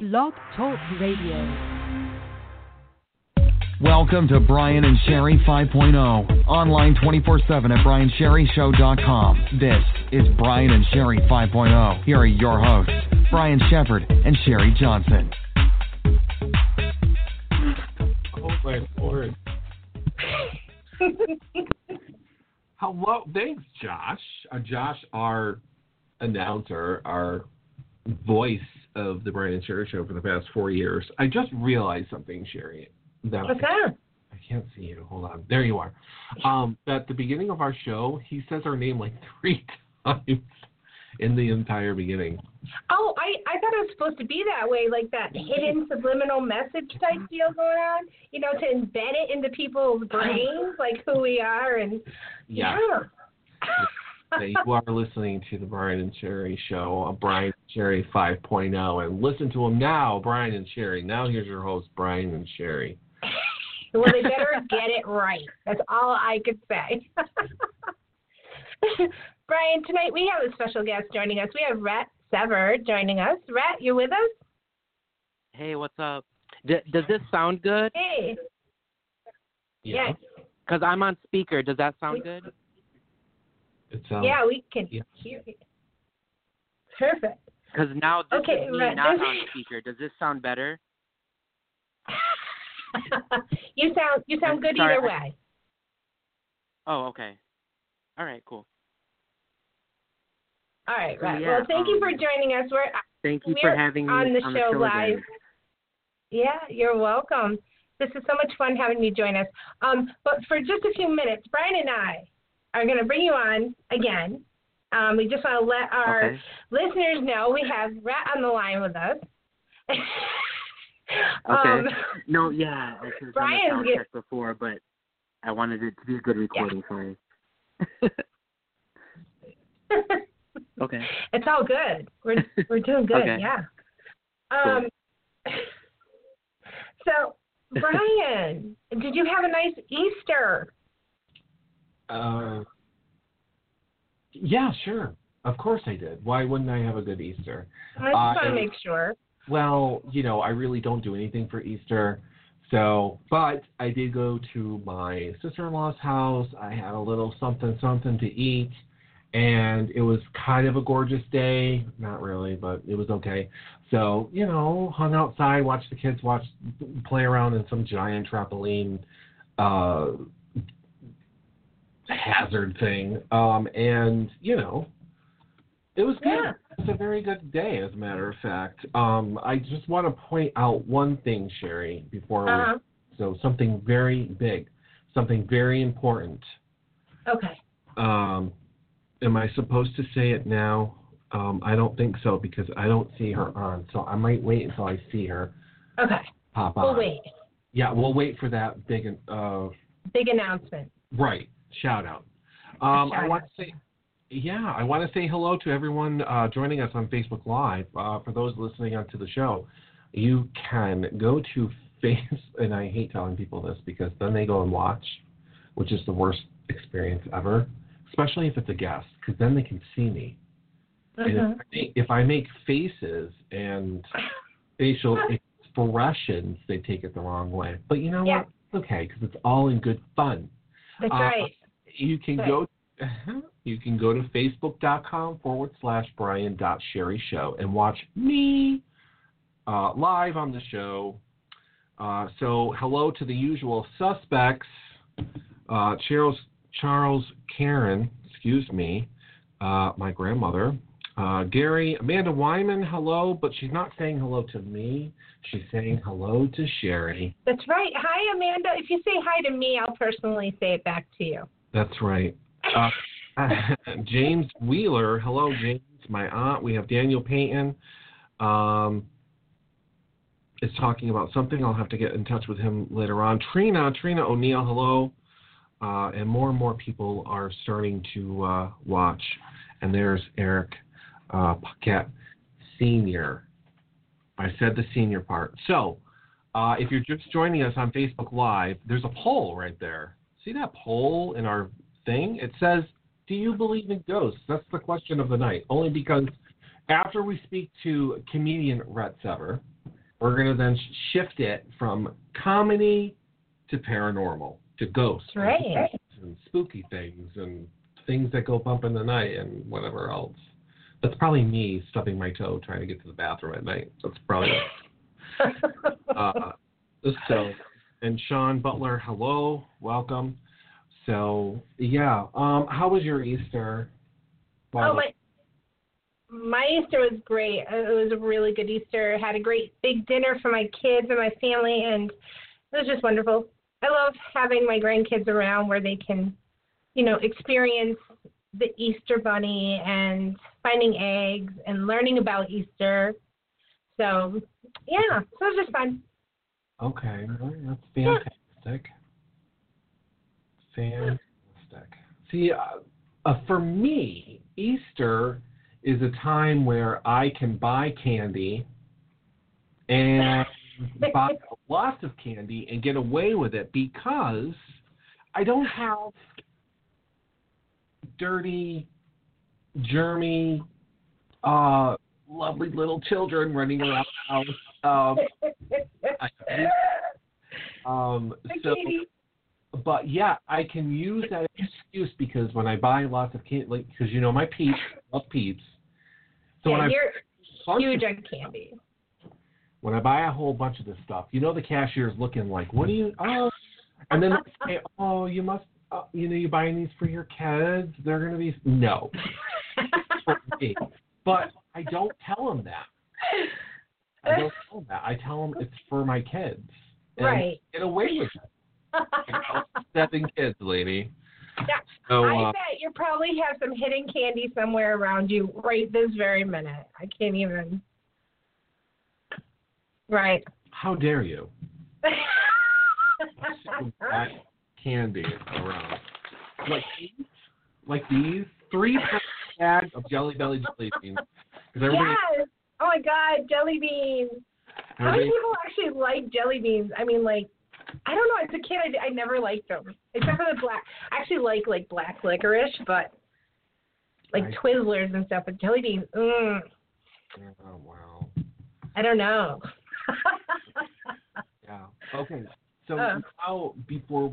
Blog Talk Radio. Welcome to Brian and Sherri 5.0. Online 24 7 at BrianSherriShow.com. This is Brian and Sherri 5.0. Here are your hosts, Brian Shepard and Sherri Johnson. Oh my lord. Hello, thanks, Josh. Uh, Josh, our announcer, our voice of the Brian and Sherri Show for the past four years. I just realized something, Sherri. That What's that? I can't see you. Hold on. There you are. Um, at the beginning of our show, he says our name like three times in the entire beginning. Oh, I, I thought it was supposed to be that way, like that hidden subliminal message type deal going on. You know, to embed it into people's brains, like who we are, and Yeah. yeah. you are listening to the Brian and Sherry show, a Brian Sherri 5.0, and listen to them now, Brian and Sherri. Now here's your host, Brian and Sherri. well, they better get it right. That's all I could say. Brian, tonight we have a special guest joining us. We have Rhett Sever joining us. Rhett, you with us? Hey, what's up? D- does this sound good? Hey. Yeah. Yes. Because I'm on speaker. Does that sound good? It's, um, yeah, we can yeah. hear you. Perfect. Because now this Okay, is me right, not on speaker. Does this sound better? you sound you sound good Sorry, either I- way. Oh, okay. All right, cool. All right, So, yeah, well, thank you for um, joining us. We're Thank you we're for having me on the show show live. again. Yeah, you're welcome. This is so much fun having you join us. Um, but for just a few minutes, Brian and I are going to bring you on again. Um, we just want to let our Okay. listeners know we have Rat on the line with us. Okay. um, no, yeah, I should have done Brian's the sound get- check before, but I wanted it to be a good recording. for Sorry. okay. it's all good. We're we're doing good. Okay. Yeah. Um. So, Brian, did you have a nice Easter? Uh, yeah, sure. Of course I did. Why wouldn't I have a good Easter? I just want to make sure. Well, you know, I really don't do anything for Easter. So, but I did go to my sister-in-law's house. I had a little something something to eat and it was kind of a gorgeous day. Not really, but it was okay. So, you know, hung outside, watched the kids watch play around in some giant trampoline uh hazard thing. Um and, you know, it was good. Yeah. It's a very good day, as a matter of fact. Um, I just want to point out one thing, Sherri, before Uh-huh. we. So something very big, something very important. Okay. Um, am I supposed to say it now? Um, I don't think so because I don't see her on. So I might wait until I see her Okay. pop on. We'll wait. Yeah, we'll wait for that big. Uh, Big announcement. Right. Shout out. Um, I want out. to say, yeah, I want to say hello to everyone uh, joining us on Facebook Live. Uh, for those listening onto the show, you can go to Face, and I hate telling people this because then they go and watch, which is the worst experience ever, especially if it's a guest, because then they can see me. And if, Mhm. I make, if I make faces and facial expressions, they take it the wrong way. But you know Yeah. what? It's okay because it's all in good fun. That's Uh, right. You can go. You can go to facebook.com forward slash Brian dot Sherri Show and watch me uh, live on the show. Uh, so hello to the usual suspects: uh, Charles Charles Caron, excuse me, uh, my grandmother, uh, Gary, Amanda Wyman, hello, but she's not saying hello to me. She's saying hello to Sherri. That's right. Hi, Amanda. If you say hi to me, I'll personally say it back to you. That's right. Uh, James Wheeler, hello, James, my aunt. We have Daniel Payton. Um, is talking about something. I'll have to get in touch with him later on. Trina, Trina O'Neill, hello. Uh, and more and more people are starting to uh, watch. And there's Eric uh, Paquette Senior. I said the senior part. So, uh, if you're just joining us on Facebook Live, there's a poll right there. See that poll in our thing? It says, "Do you believe in ghosts?" That's the question of the night. Only because after we speak to comedian Rhett Sever, we're going to then shift it from comedy to paranormal to ghosts Right. and, and spooky things and things that go bump in the night and whatever else. That's probably me stubbing my toe trying to get to the bathroom at night. That's probably uh, so. And Sean Butler, hello, welcome. So yeah, um, how was your Easter? Oh my! My Easter was great. It was a really good Easter. Had a great big dinner for my kids and my family, and it was just wonderful. I love having my grandkids around where they can, you know, experience the Easter Bunny and finding eggs and learning about Easter. So yeah, so it was just fun. Okay, well, that's fantastic. Fantastic. See, uh, uh, for me, Easter is a time where I can buy candy and buy lots of candy and get away with it because I don't have dirty, germy, uh, lovely little children running around the house. Um, I, um, so, but yeah, I can use that excuse because when I buy lots of candy, like because you know my peeps love peeps. So yeah, when I you're huge on candy. when I buy a whole bunch of this stuff, you know the cashier's looking like, "What do you?" Oh, and then they say, "Oh, you must, uh, you know, you're buying these for your kids? They're gonna be no." But I don't tell them that. I don't tell them that. I tell them it's for my kids. And Right. Get away with it. Seven kids, lady. Yeah, So, I uh, bet you probably have some hidden candy somewhere around you right this very minute. I can't even. Right. how dare you? candy around. Like these, like these, three bags of Jelly Belly jelly beans. yes. Oh my God, jelly beans. How many people actually like jelly beans? I mean, like, I don't know. As a kid, I, I never liked them, except for the black. I actually like like black licorice, but like. Twizzlers and stuff. But jelly beans, mm, oh wow, I don't know. yeah. Okay, so Uh. now before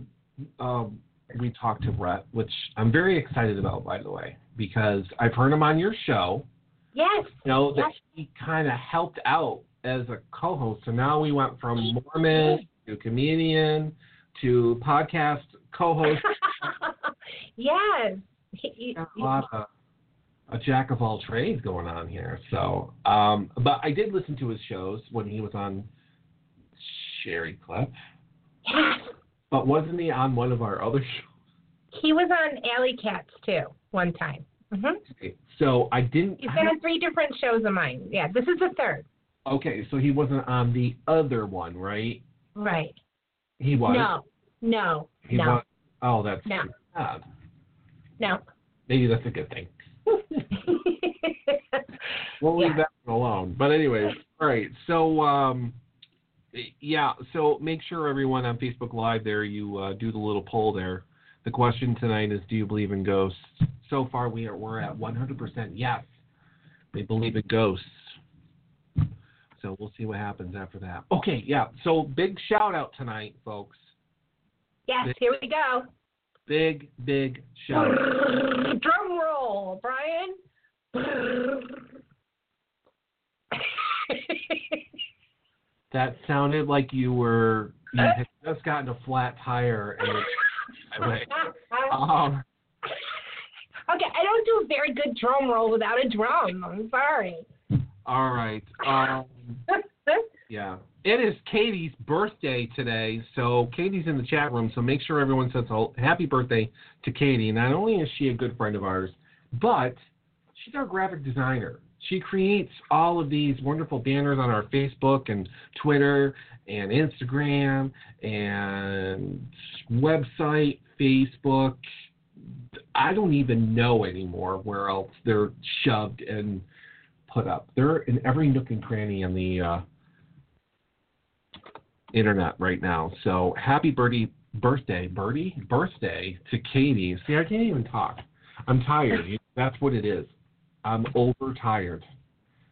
um, we talk to Brett, which I'm very excited about, by the way, because I've heard him on your show. Yes. You know that Yes. he kind of helped out as a co-host. So now we went from Mormon to comedian to podcast co-host. yes. He- he- got a lot of a jack of all trades going on here. So, um, but I did listen to his shows when he was on Sherri Clip. yes. But wasn't he on one of our other shows? He was on Alley Cats too one time. Hmm So I didn't. He's been on three different shows of mine. Yeah, this is the third. Okay, so he wasn't on the other one, right? Right. He was. No. No. He no. was. Oh, that's No. bad. No. Maybe that's a good thing. We'll leave Yeah. that one alone. But anyways, all right. So um, yeah. So make sure everyone on Facebook Live there you uh, do the little poll there. The question tonight is, do you believe in ghosts? So far, we are we're at 100% yes. They believe in ghosts. So we'll see what happens after that. Okay, yeah. So big shout out tonight, folks. yes, here we go. Big, big shout out. Drum roll, Brian. That sounded like you were you had just gotten a flat tire and it, um, okay, I don't do a very good drum roll without a drum. I'm sorry. all right. Um, yeah. It is Katy's birthday today, so Katy's in the chat room. So make sure everyone says a happy birthday to Katy. Not only is she a good friend of ours, but she's our graphic designer. She creates all of these wonderful banners on our Facebook and Twitter and Instagram and website, Facebook. I don't even know anymore where else they're shoved and put up. They're in every nook and cranny on the uh, internet right now. So happy birdie birthday, birdie birthday to Katy. See, I can't even talk. I'm tired. That's what it is. I'm overtired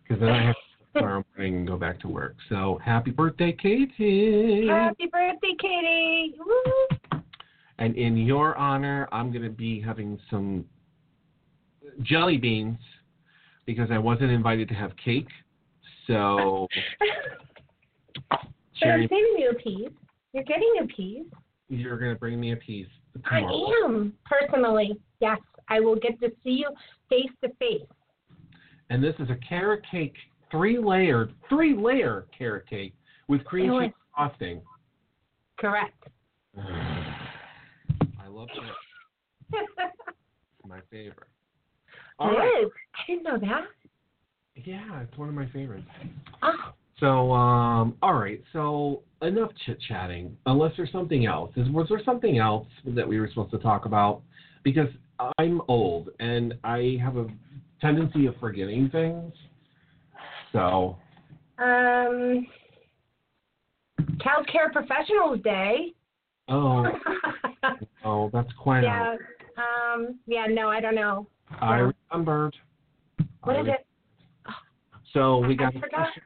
because then I have tomorrow morning and go back to work. So happy birthday, Katy! Happy birthday, Katy! Woo! And in your honor, I'm going to be having some jelly beans because I wasn't invited to have cake. So, So I'm saving you a piece. You're getting a piece. you're going to bring me a piece. I am personally. Yes, I will get to see you face to face. And this is a carrot cake, three layered, three layer carrot cake with cream cheese frosting. Correct. I love that. It's my favorite. All It right. is. I didn't know that. Yeah, it's one of my favorites. Oh, So, um, all right. So enough chit chatting. Unless there's something else. Is was there something else that we were supposed to talk about? Because I'm old and I have a tendency of forgetting things. So, um, Child Care Professionals Day. oh, oh, that's quite. yeah. Um. Yeah. No, I don't know. I remembered. What I is re- it? So we got a question.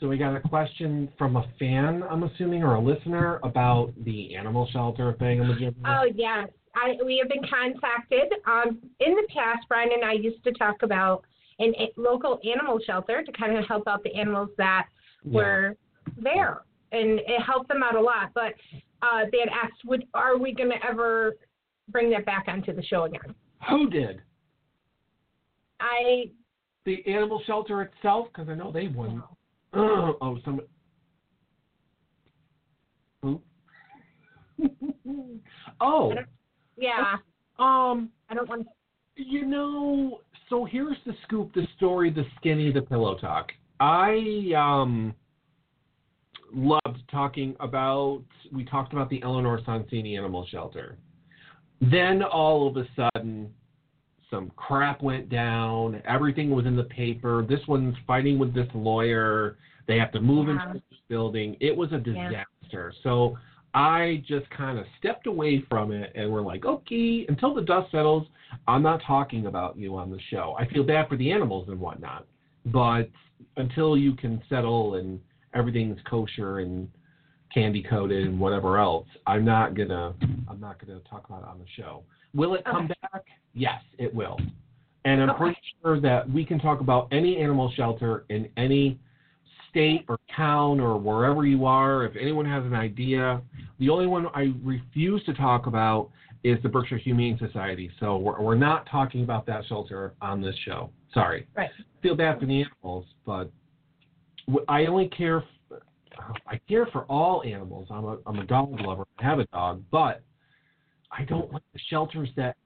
So we got a question from a fan, I'm assuming, or a listener about the animal shelter thing. Oh yes, I we have been contacted. Um, in the past, Brian and I used to talk about an a local animal shelter to kind of help out the animals that were there, and it helped them out a lot. But uh, they had asked, "Would are we going to ever bring that back onto the show again?" Who did? I The animal shelter itself? Because I know they won. Oh, oh, some. Who? oh, yeah, um, I don't want. you know, so here's the scoop, the story, the skinny, the pillow talk. I um loved talking about. We talked about the Eleanor Sonsini Animal Shelter. Then all of a sudden, some crap went down. Everything was in the paper. This one's fighting with this lawyer. They have to move Yeah. into this building. It was a Yeah. disaster. So I just kind of stepped away from it and we're like, okay, until the dust settles, I'm not talking about you on the show. I feel bad for the animals and whatnot, but until you can settle and everything's kosher and candy coated and whatever else, I'm not gonna I'm not gonna talk about it on the show. Will it come Okay. back? Yes, it will. And I'm Okay. pretty sure that we can talk about any animal shelter in any state or town or wherever you are. If anyone has an idea, the only one I refuse to talk about is the Berkshire Humane Society. So we're, we're not talking about that shelter on this show. Sorry. Right. Feel bad for the animals, but I only care. I care for all animals. I'm a I'm a dog lover. I have a dog, but I don't like the shelters that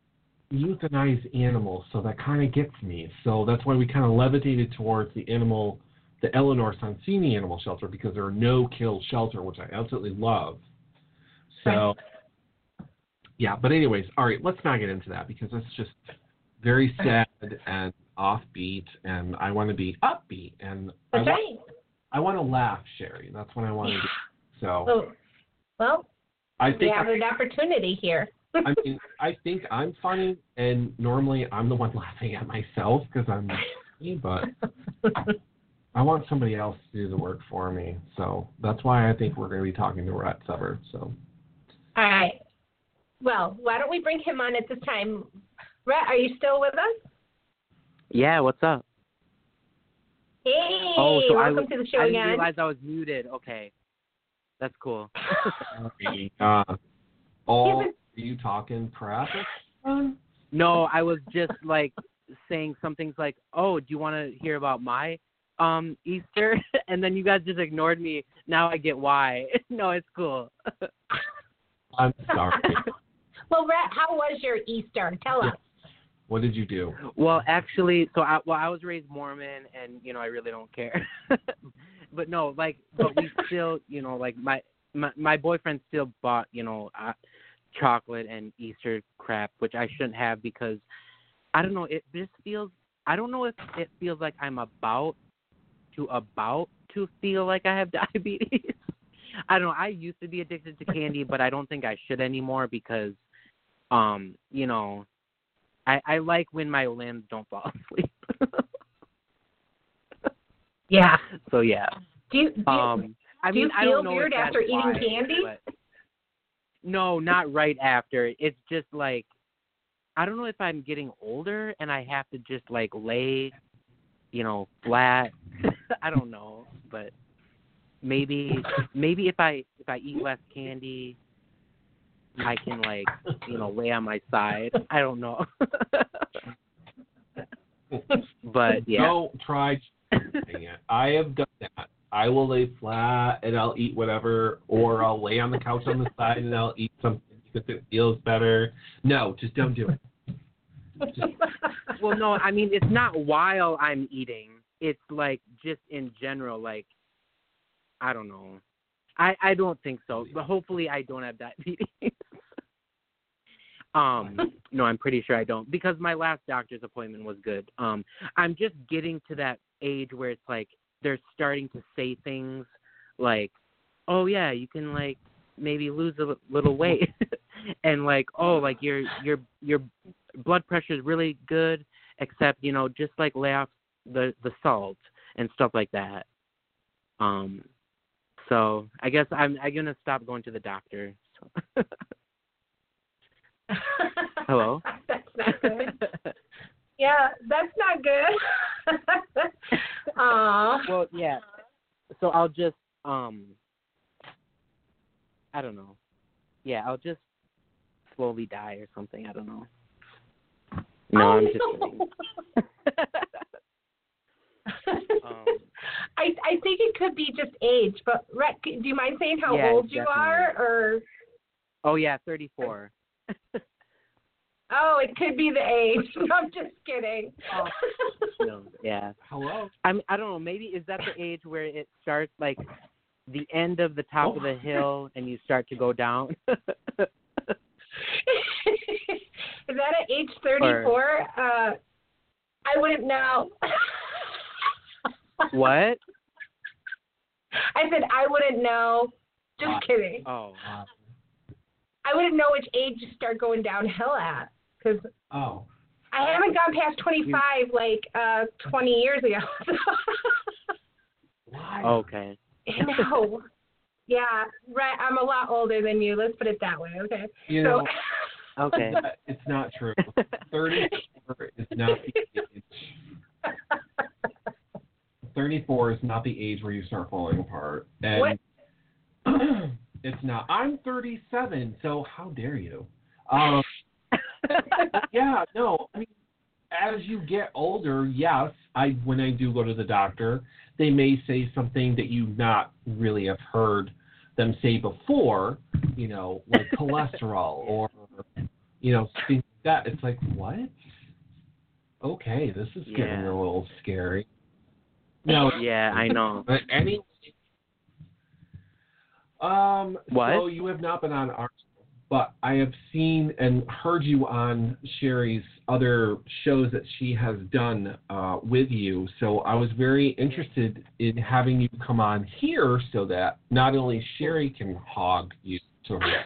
euthanize animals. So that kind of gets me. So that's why we kind of levitated towards the animal, the Eleanor Sonsini Animal Shelter, because they're a no-kill shelter, which I absolutely love. So, yeah. But anyways, all right. Let's not get into that because that's just very sad and offbeat, and I want to be upbeat, and I want. I want to laugh, Sherri. That's what I want to do. So Oh, well, I think we have an opportunity here. I mean, I think I'm funny, and normally I'm the one laughing at myself because I'm funny, but I want somebody else to do the work for me. So that's why I think we're going to be talking to Rhett Sutter. So All right. Well, why don't we bring him on at this time? Rhett, are you still with us? Yeah, what's up? Hey, oh, so I, welcome was- to the show I didn't again. realize I was muted. Okay, that's cool. uh, all are you talking crap? no, I was just like saying some things like, "Oh, do you want to hear about my um Easter?" and then you guys just ignored me. Now I get why. no, it's cool. I'm sorry. well, Rhett, how was your Easter? Tell us. What did you do? Well, actually, so I well I was raised Mormon, and you know I really don't care. but no, like, but we still, you know, like my my my boyfriend still bought, you know, uh, chocolate and Easter crap, which I shouldn't have because I don't know. It just feels. I don't know if it feels like I'm about to about to feel like I have diabetes. I don't know. I used to be addicted to candy, but I don't think I should anymore because, um, you know, I I like when my limbs don't fall asleep. Yeah. so yeah. Do you, do you, Um, I do you mean, I feel weird after eating why, candy? no, not right after. It's just like I don't know if I'm getting older and I have to just like lay, you know, flat. I don't know, but maybe maybe if I if I eat less candy, I can like you know lay on my side. I don't know. but yeah. Don't try. I have done that. I will lay flat and I'll eat whatever, or I'll lay on the couch on the side and I'll eat something because it feels better. No, just don't do it. Well, no, I mean it's not while I'm eating. It's like just in general, like I don't know. I I don't think so, but hopefully I don't have diabetes. um, no, I'm pretty sure I don't because my last doctor's appointment was good. Um, I'm just getting to that age where it's like they're starting to say things like, "Oh yeah, you can like maybe lose a little weight," and like, "Oh, like your your your blood pressure is really good, except you know just like lay off the the salt and stuff like that." Um, so I guess I'm I'm gonna stop going to the doctor. So. Hello. that's not good. Yeah, that's not good. Well, yeah. So I'll just um I don't know. Yeah, I'll just slowly die or something. I don't know. No, oh, I'm just no. kidding. um, I I think it could be just age, but Rhett, do you mind saying how Yeah, old you are, or oh yeah, 34. oh, it could be the age. No, I'm just kidding. no, yeah. Hello. I mean, I don't know. Maybe is that the age where it starts like the end of the top of the hill and you start to go down? Is that at age 34? Uh, I wouldn't know. what? I said I wouldn't know. Just kidding. Oh. I wouldn't know which age to start going downhill at because Oh. I haven't gone past 25 like uh 20 years ago. Why? Okay. no. Yeah, right. I'm a lot older than you. Let's put it that way. Okay. You so, know, Okay. it's not true. 34 is not the age. 34 is not the age where you start falling apart. And it's not. I'm 37, so how dare you? Um, yeah, no. I mean, as you get older, yes, I when I do go to the doctor, they may say something that you not really have heard them say before, you know, like cholesterol or you know things like that. It's like what? Okay, this is getting a little scary. No, Yeah, I know. but anyway, um, What? so you have not been on our, but I have seen and heard you on Sherri's other shows that she has done uh, with you. So I was very interested in having you come on here so that not only Sherri can hog you to her,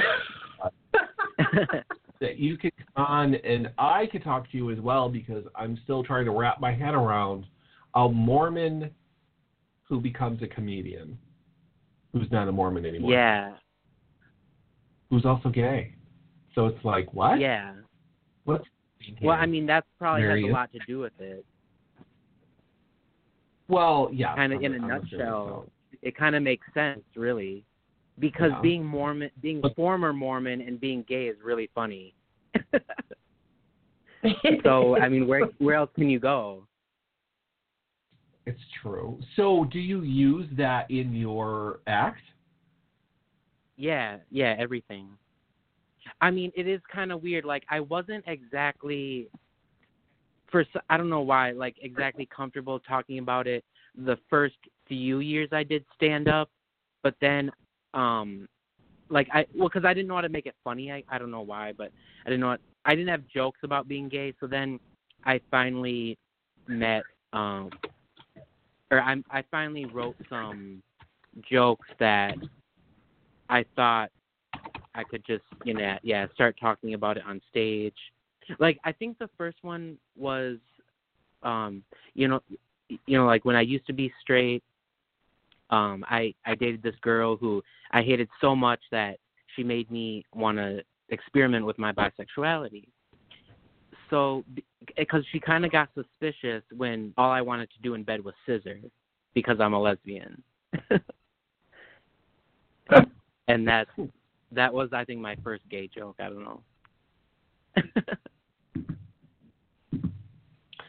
that you could come on and I could talk to you as well because I'm still trying to wrap my head around a Mormon who becomes a comedian who's not a Mormon anymore. yeah. Who's also gay. So it's like, what? Yeah. What's Well, I mean, that probably has a lot to do with it. well, yeah. Kind of in a nutshell, so. it kind of makes sense, really, because Yeah. being Mormon, being former Mormon, and being gay is really funny. so, I mean, where where else can you go? It's true. So do you use that in your act? Yeah, yeah, everything. I mean, it is kind of weird. Like, I wasn't exactly for I don't know why like exactly comfortable talking about it the first few years I did stand up, but then um like I well cuz I didn't know how to make it funny. I I don't know why, but I didn't know what, I didn't have jokes about being gay. So then I finally met um or I I finally wrote some jokes that I thought I could just you know yeah start talking about it on stage. Like I think the first one was um you know you know like when I used to be straight um I I dated this girl who I hated so much that she made me want to experiment with my bisexuality. So because she kind of got suspicious when all I wanted to do in bed was scissor because I'm a lesbian. and that that was I think my first gay joke. I don't know.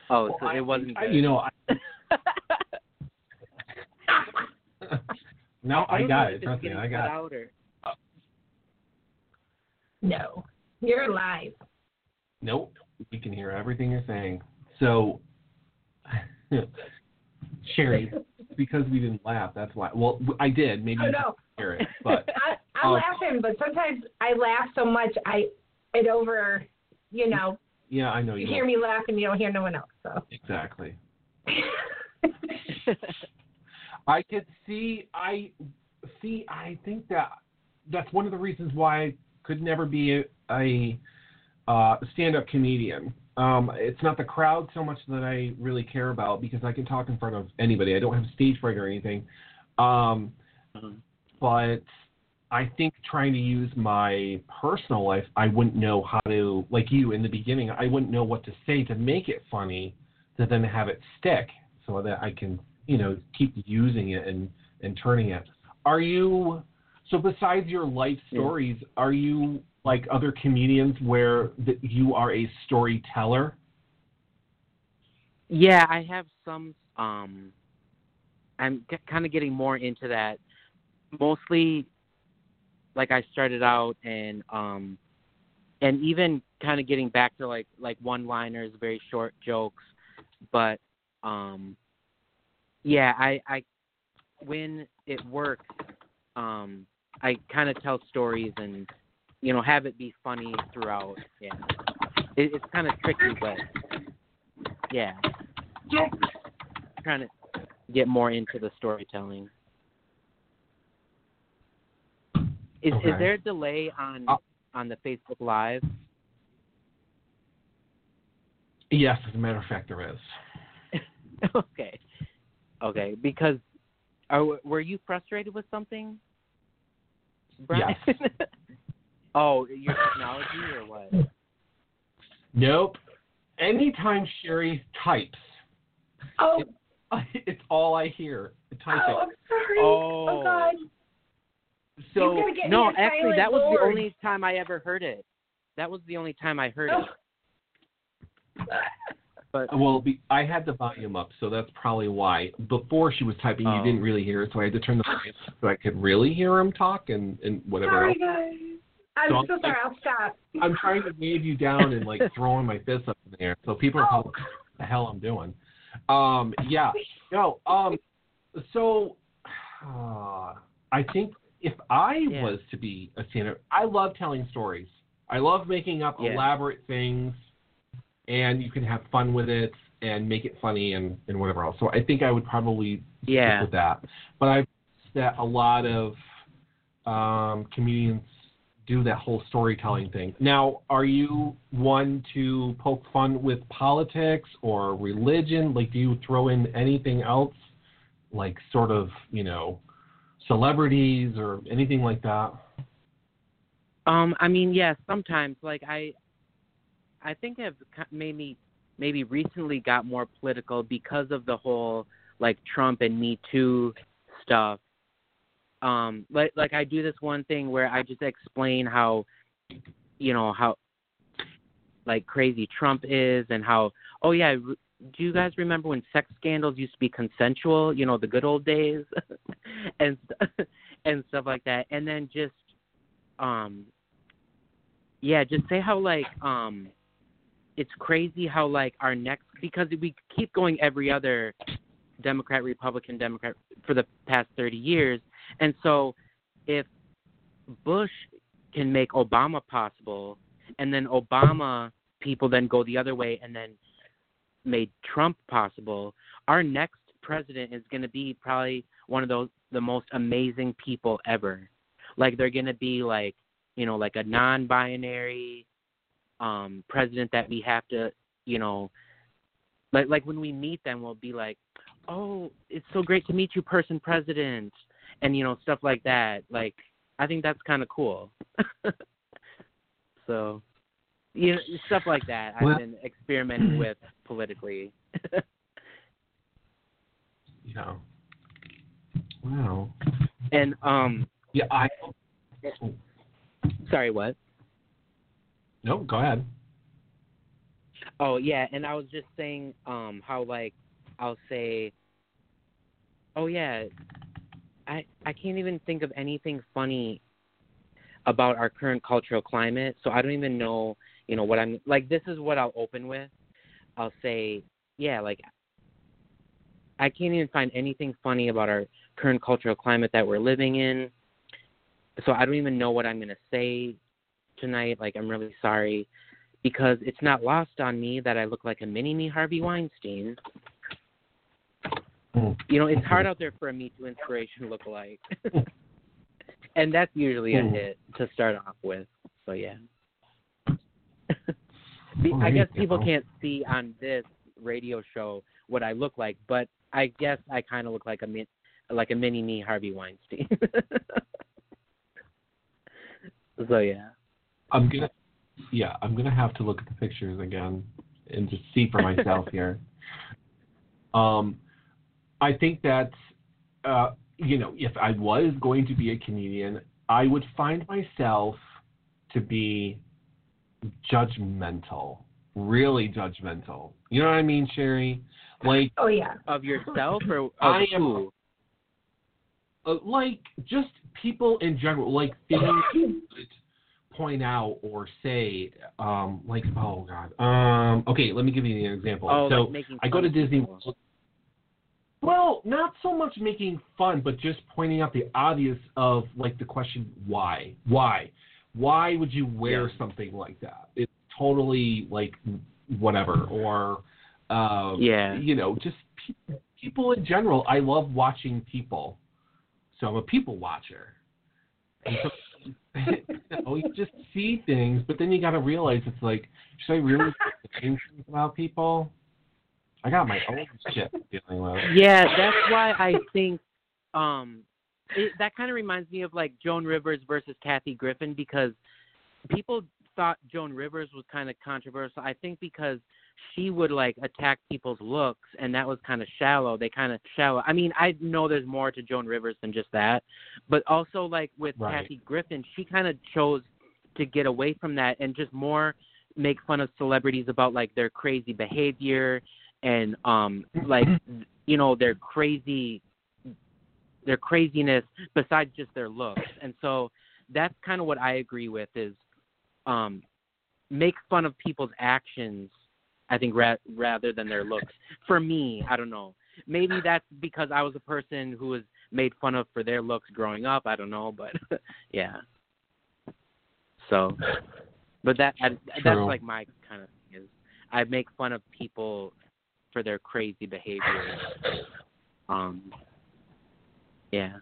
oh, Well, so I- it wasn't. I- you know, I, no, I, don't got it. Trust me, I got it. out or No, you're live. Nope, we can hear everything you're saying. So, Sherri, because we didn't laugh, that's why. Well, I did. Maybe Oh you no, didn't hear it, but I, I'm Um, laughing, but sometimes I laugh so much I it over. You know, yeah, I know you you. hear me laugh and you don't hear no one else. So. Exactly. I could see. I see. I think that that's one of the reasons why I could never be a, a uh, stand-up comedian. Um, it's not the crowd so much that I really care about because I can talk in front of anybody. I don't have stage fright or anything. Um, but I think trying to use my personal life, I wouldn't know how to, like you in the beginning, I wouldn't know what to say to make it funny to then have it stick so that I can, you know, keep using it and, and turning it. Are you, so besides your life stories, are you like other comedians where that you are a storyteller? Yeah, I have some. Um, I'm g- kind of getting more into that. Mostly, like I started out and um, and even kind of getting back to like like one-liners, very short jokes. But um, yeah, I I when it works, um, I kind of tell stories and you know have it be funny throughout. Yeah, it, it's kind of tricky, but yeah trying to get more into the storytelling. Is Okay. is there a delay on Uh, on the Facebook Live? Yes, as a matter of fact, there is. okay, okay. Because are, were you frustrated with something? Brian? Yes. oh, your technology or what? Nope. Anytime Sherri types, Oh, it's all I hear. Typing. oh, I'm sorry. Oh. oh God. so You've gotta get No, actually, that was the only time I ever heard it. That was the only time I heard Oh. it. But well, be, I had the volume up, so that's probably why. Before she was typing, Oh. you didn't really hear it, so I had to turn the volume up so I could really hear him talk and and whatever Sorry, else. guys. I'm So so, I'm- sorry. I'll stop. I'm trying to wave you down and like throwing my fist up in the air, so people are Oh. what the hell I'm doing. Um, yeah, no. Um, so uh, I think if I Yeah. was to be a stand-up, I love telling stories. I love making up Yeah. elaborate things, and you can have fun with it and make it funny and, and whatever else. So I think I would probably Yeah. stick with that. But I've that a lot of um, comedians do that whole storytelling thing. Now, are you one to poke fun with politics or religion? Like, do you throw in anything else, like sort of, you know, celebrities or anything like that? Um, I mean, yeah, sometimes like I, I think I've maybe maybe recently got more political because of the whole like Trump and Me Too stuff. Um, like like I do this one thing where I just explain how, you know how, like crazy Trump is and how oh yeah. Do you guys remember when sex scandals used to be consensual? You know the good old days, and and stuff like that. And then just um yeah, just say how like um it's crazy how like our next because we keep going every other Democrat, Republican, Democrat for the past 30 years. And so if Bush can make Obama possible and then Obama people then go the other way and then made Trump possible, our next president is going to be probably one of those the most amazing people ever. Like they're going to be like, you know, like a non-binary um president that we have to, you know, like like when we meet them we'll be like, "Oh, it's so great to meet you, person president." And you know, stuff like that. Like I think that's kind of cool. so, you know, stuff like that I've been experimenting with politically. you know. Wow. and um Yeah, I. sorry, what? No, go ahead. Oh yeah, and I was just saying um how like I'll say Oh yeah, I I can't even think of anything funny about our current cultural climate, so I don't even know, you know, what I'm like this is what I'll open with. I'll say, yeah, like I can't even find anything funny about our current cultural climate that we're living in. So I don't even know what I'm going to say tonight. Like I'm really sorry because it's not lost on me that I look like a mini me Harvey Weinstein. You know, it's hard out there for a Me Too inspiration look-alike. and that's usually a Mm. hit to start off with. So yeah. I guess people can't see on this radio show what I look like, but I guess I kind of look like a min- like a mini me Harvey Weinstein. so yeah. I'm gonna. Yeah, I'm gonna have to look at the pictures again and just see for myself here. Um, I think that, uh, you know, if I was going to be a comedian, I would find myself to be judgmental, really judgmental. You know what I mean, Sherri? Like, Oh yeah. Of yourself or of I am- who? uh, like just people in general, like things you would point out or say, um, like, oh god, um, okay, let me give you an example. Oh, so like I go to Disney people. Well, not so much making fun, but just pointing out the obvious of like the question why? Why? Why would you wear something like that? It's totally like whatever or um Yeah. you know, just pe- people in general. I love watching people. So I'm a people watcher. And so, you just see things, but then you got to realize it's like, should I really say things about people? I got my own shit dealing with. Yeah, that's why I think um it, that kind of reminds me of like Joan Rivers versus Kathy Griffin because people thought Joan Rivers was kind of controversial. I think because she would like attack people's looks and that was kind of shallow. They kind of shallow. I mean, I know there's more to Joan Rivers than just that, but also like with Right. Kathy Griffin, she kind of chose to get away from that and just more make fun of celebrities about like their crazy behavior and um like you know their crazy their craziness besides just their looks and so that's kind of what i agree with is um make fun of people's actions i think ra- rather than their looks. For me i don't know. Maybe that's because i was a person who was made fun of for their looks growing up. I don't know but yeah. So but that I, that's like my kind of thing is i make fun of people for their crazy behavior. Um yeah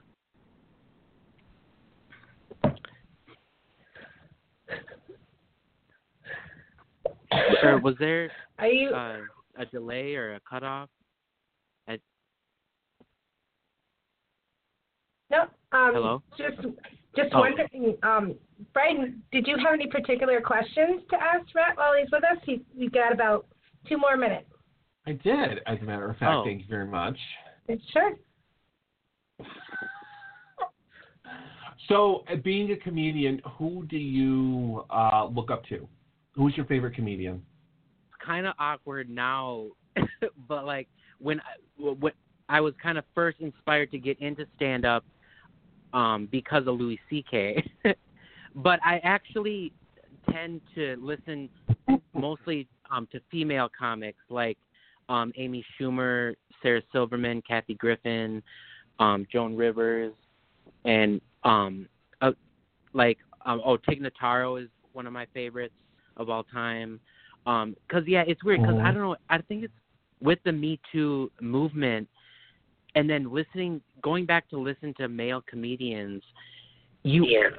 or was there Are you? uh, a delay or a cutoff I, no. Um, hello? Just, just Oh. wondering. Um, Brian, did you have any particular questions to ask Matt while he's with us? He, we got about two more minutes. I did, as a matter of fact. Oh. Thank you very much. Sure. So, uh, being a comedian, who do you uh, look up to? Who's your favorite comedian? It's kind of awkward now, but like when I, when I was kind of first inspired to get into stand up um, because of Louis C.K. but I actually tend to listen mostly um, to female comics like um, Amy Schumer, Sarah Silverman, Kathy Griffin, um, Joan Rivers, and um, uh, like um, oh Tig Notaro is one of my favorites of all time. Um, cause yeah, it's weird because I Mhm. don't know. I think it's with the Me Too movement, and then listening, going back to listen to male comedians. You, Yeah.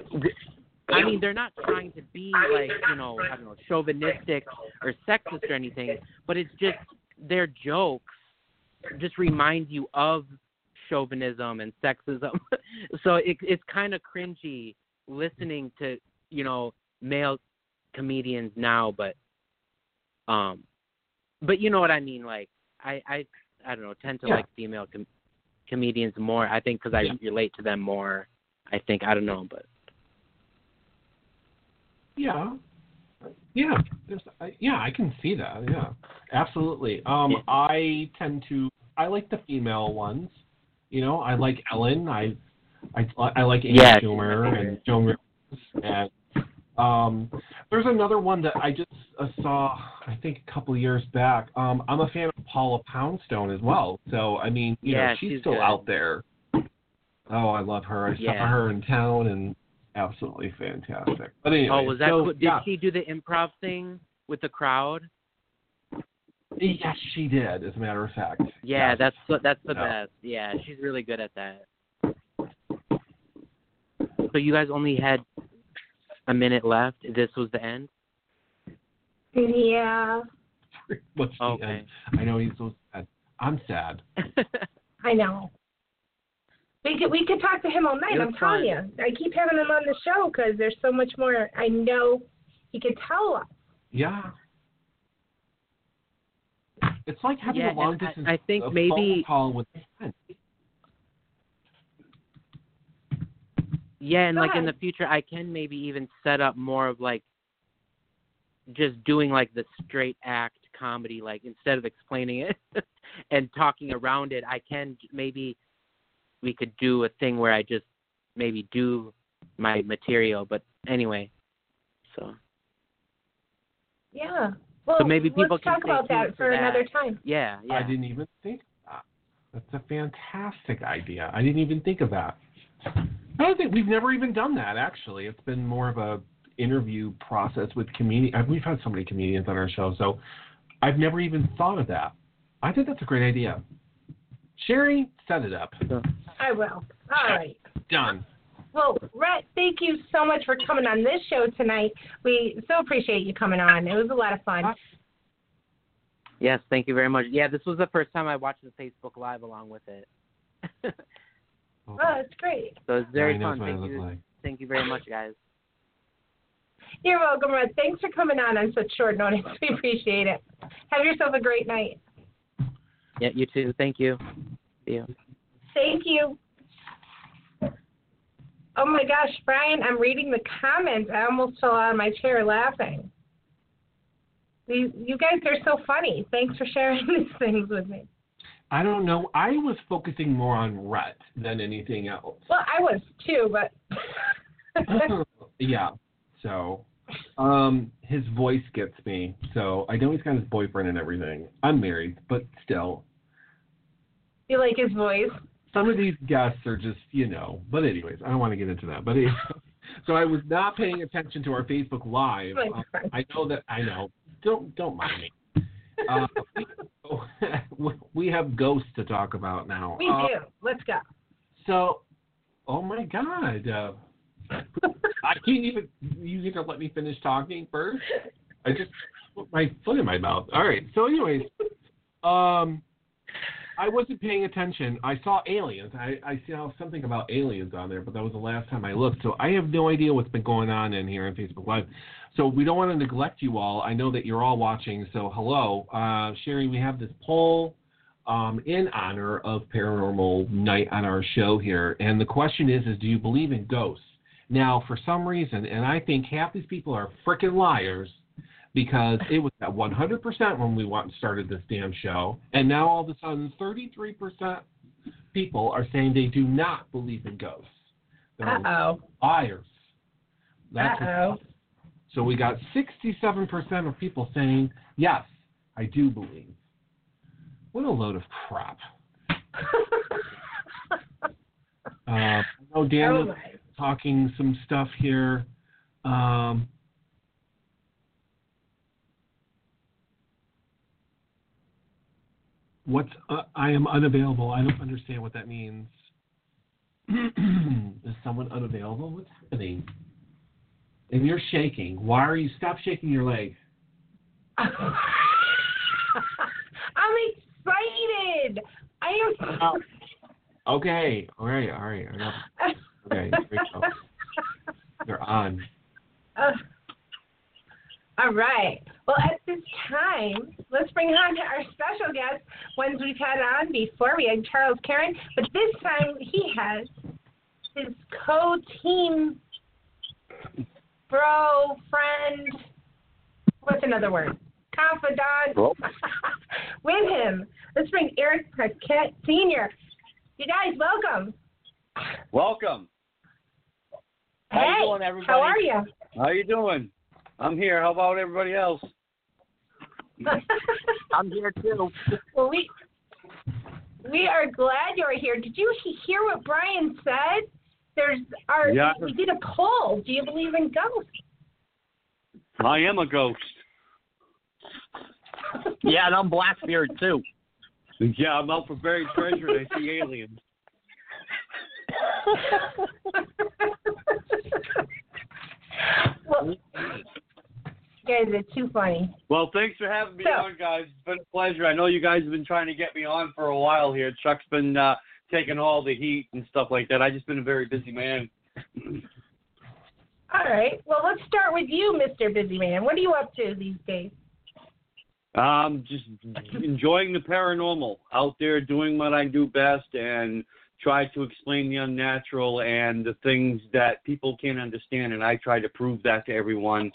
I mean, they're not trying to be like you know, I don't know, chauvinistic or sexist or anything, but it's just their jokes just remind you of chauvinism and sexism. so it, it's kind of cringy listening to you know male comedians now, but um, but you know what I mean. Like I I I don't know, tend to Yeah. like female com- comedians more. I think because I Yeah. relate to them more. I think I don't know, but Yeah. Yeah. There's, yeah, I can see that. Yeah. Absolutely. Um, Yeah. I tend to. I like the female ones. You know, I like Ellen. I, I, I like Amy Yeah, Schumer and Joan Rivers. And um, there's another one that I just uh, saw. I think a couple of years back. Um, I'm a fan of Paula Poundstone as well. So I mean, you Yeah, know, she's, she's still good. out there. Oh, I love her. I saw her in town and absolutely fantastic. But anyway, oh, was that so. Did yeah. she do the improv thing with the crowd? Yes, she did. As a matter of fact. Yeah, Yes. that's the- that's the Yeah. best. Yeah, she's really good at that. So you guys only had a minute left. This was the end. Yeah, What's the Okay. end? I know he's so sad. I'm sad. I know. We could we could talk to him all night. It I'm telling fun. you. I keep having him on the show because there's so much more I know he could tell us. Yeah. It's like having Yeah, a long and I- distance I think a maybe- phone call with a friend. Yeah, and Go like in the future, I can maybe even set up more of like just doing like the straight act comedy, like instead of explaining it and talking around it, I can maybe we could do a thing where I just maybe do my material. But anyway, so Yeah. Well, So maybe people let's can talk about that for for that. another time. yeah, yeah. I didn't even think of that. That's a fantastic idea. I didn't even think of that. I don't think we've never even done that actually. It's been more of a interview process with comedians. We've had so many comedians on our show, so I've never even thought of that. I think that's a great idea. Sherri, set it up. I will. All right. Done. Well, Rhett, thank you so much for coming on this show tonight. We so appreciate you coming on. It was a lot of fun. Uh, yes, thank you very much. Yeah, this was the first time I watched the Facebook Live along with it. Oh, it's great. So it's very Nine fun. Thank you. like. Thank you very much, guys. You're welcome, Rhett. Thanks for coming on on such short notice. We appreciate it. Have yourself a great night. Yeah, you too. Thank you. See you. Thank you. Oh my gosh, Brian, I'm reading the comments. I almost fell out of my chair laughing. You, you guys are so funny. Thanks for sharing these things with me. I don't know. I was focusing more on Rhett than anything else. Well, I was too, but yeah. So, um, his voice gets me. So I know he's got his boyfriend and everything. I'm married, but still, you like his voice. some of these guests are just, you know. But anyways, I don't want to get into that. But anyway, so I was not paying attention to our Facebook Live. Uh. I know that. I know. Don't don't mind me. Uh, we, we have ghosts to talk about now. We Uh, do. Let's go. So, oh my God. Uh, I can't even. You gonna let me finish talking first? I just put my foot in my mouth. All right. So, anyways, um, I wasn't paying attention. I saw aliens. I I saw something about aliens on there, but that was the last time I looked. So I have no idea what's been going on in here on Facebook Live. So we don't want to neglect you all. I know that you're all watching. So hello, uh, Sherri. We have this poll um, in honor of Paranormal Night on our show here, and the question is: Is do you believe in ghosts? Now, for some reason, and I think half these people are freaking liars because it was at 100% when we went and started this damn show, and now all of a sudden, 33% people are saying they do not believe in ghosts. They're Uh oh. liars. That's Uh-oh. So we got 67% of people saying, yes, I do believe. What a load of crap. uh, I know Dan Oh was talking some stuff here. Um, what's uh, I am unavailable? I don't understand what that means. Is someone unavailable? What's happening? And you're shaking. Why are you? Stop shaking your leg. I'm excited. I am. Oh. Okay. All right. All right. I got- Okay. Here we go. They're on. Uh, all right. Well, at this time, let's bring on our special guest, ones we've had on before. We had Charles Caron, but this time he has his co-team bro, friend, what's another word? Confidant with him. Let's bring Eric Paquette Sr. You guys, welcome. Welcome. How you hey, doing, everybody? how are you? How are you doing? I'm here. How about everybody else? I'm here too. Well, we we are glad you're here. Did you hear what Brian said? There's our Yeah. we did a poll. Do you believe in ghosts? I am a ghost. Yeah, and I'm Blackbeard too. Yeah, I'm out for buried treasure and I see aliens. well, guys are too funny. Well, thanks for having me So- on, guys. It's been a pleasure. I know you guys have been trying to get me on for a while here. Chuck's been uh, taking all the heat and stuff like that. I've just been a very busy man. All right. Well, let's start with you, Mr. Busy Man. What are you up to these days? Um, just enjoying the paranormal, out there doing what I do best, and try to explain the unnatural and the things that people can't understand, and I try to prove that to everyone.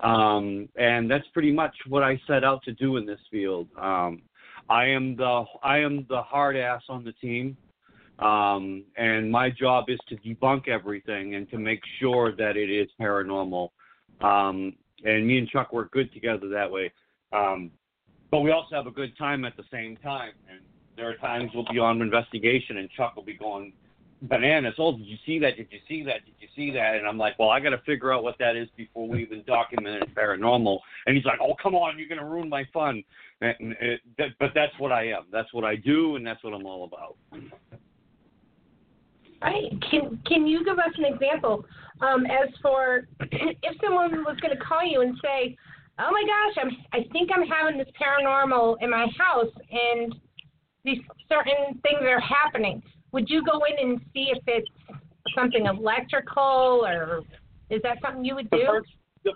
Um, and that's pretty much what I set out to do in this field. Um, I am the I am the hard ass on the team, um, and my job is to debunk everything and to make sure that it is paranormal. Um, and me and Chuck work good together that way. Um, but we also have a good time at the same time. And there are times we'll be on investigation, and Chuck will be going bananas. Oh, did you see that? Did you see that? Did you see that? And I'm like, well, I got to figure out what that is before we even document it paranormal. And he's like, oh, come on, you're going to ruin my fun. And it, but that's what I am. That's what I do, and that's what I'm all about. Right. Can Can you give us an example? Um, as for if someone was going to call you and say, "Oh my gosh, I'm I think I'm having this paranormal in my house, and these certain things are happening," would you go in and see if it's something electrical or is that something you would The do? first, the,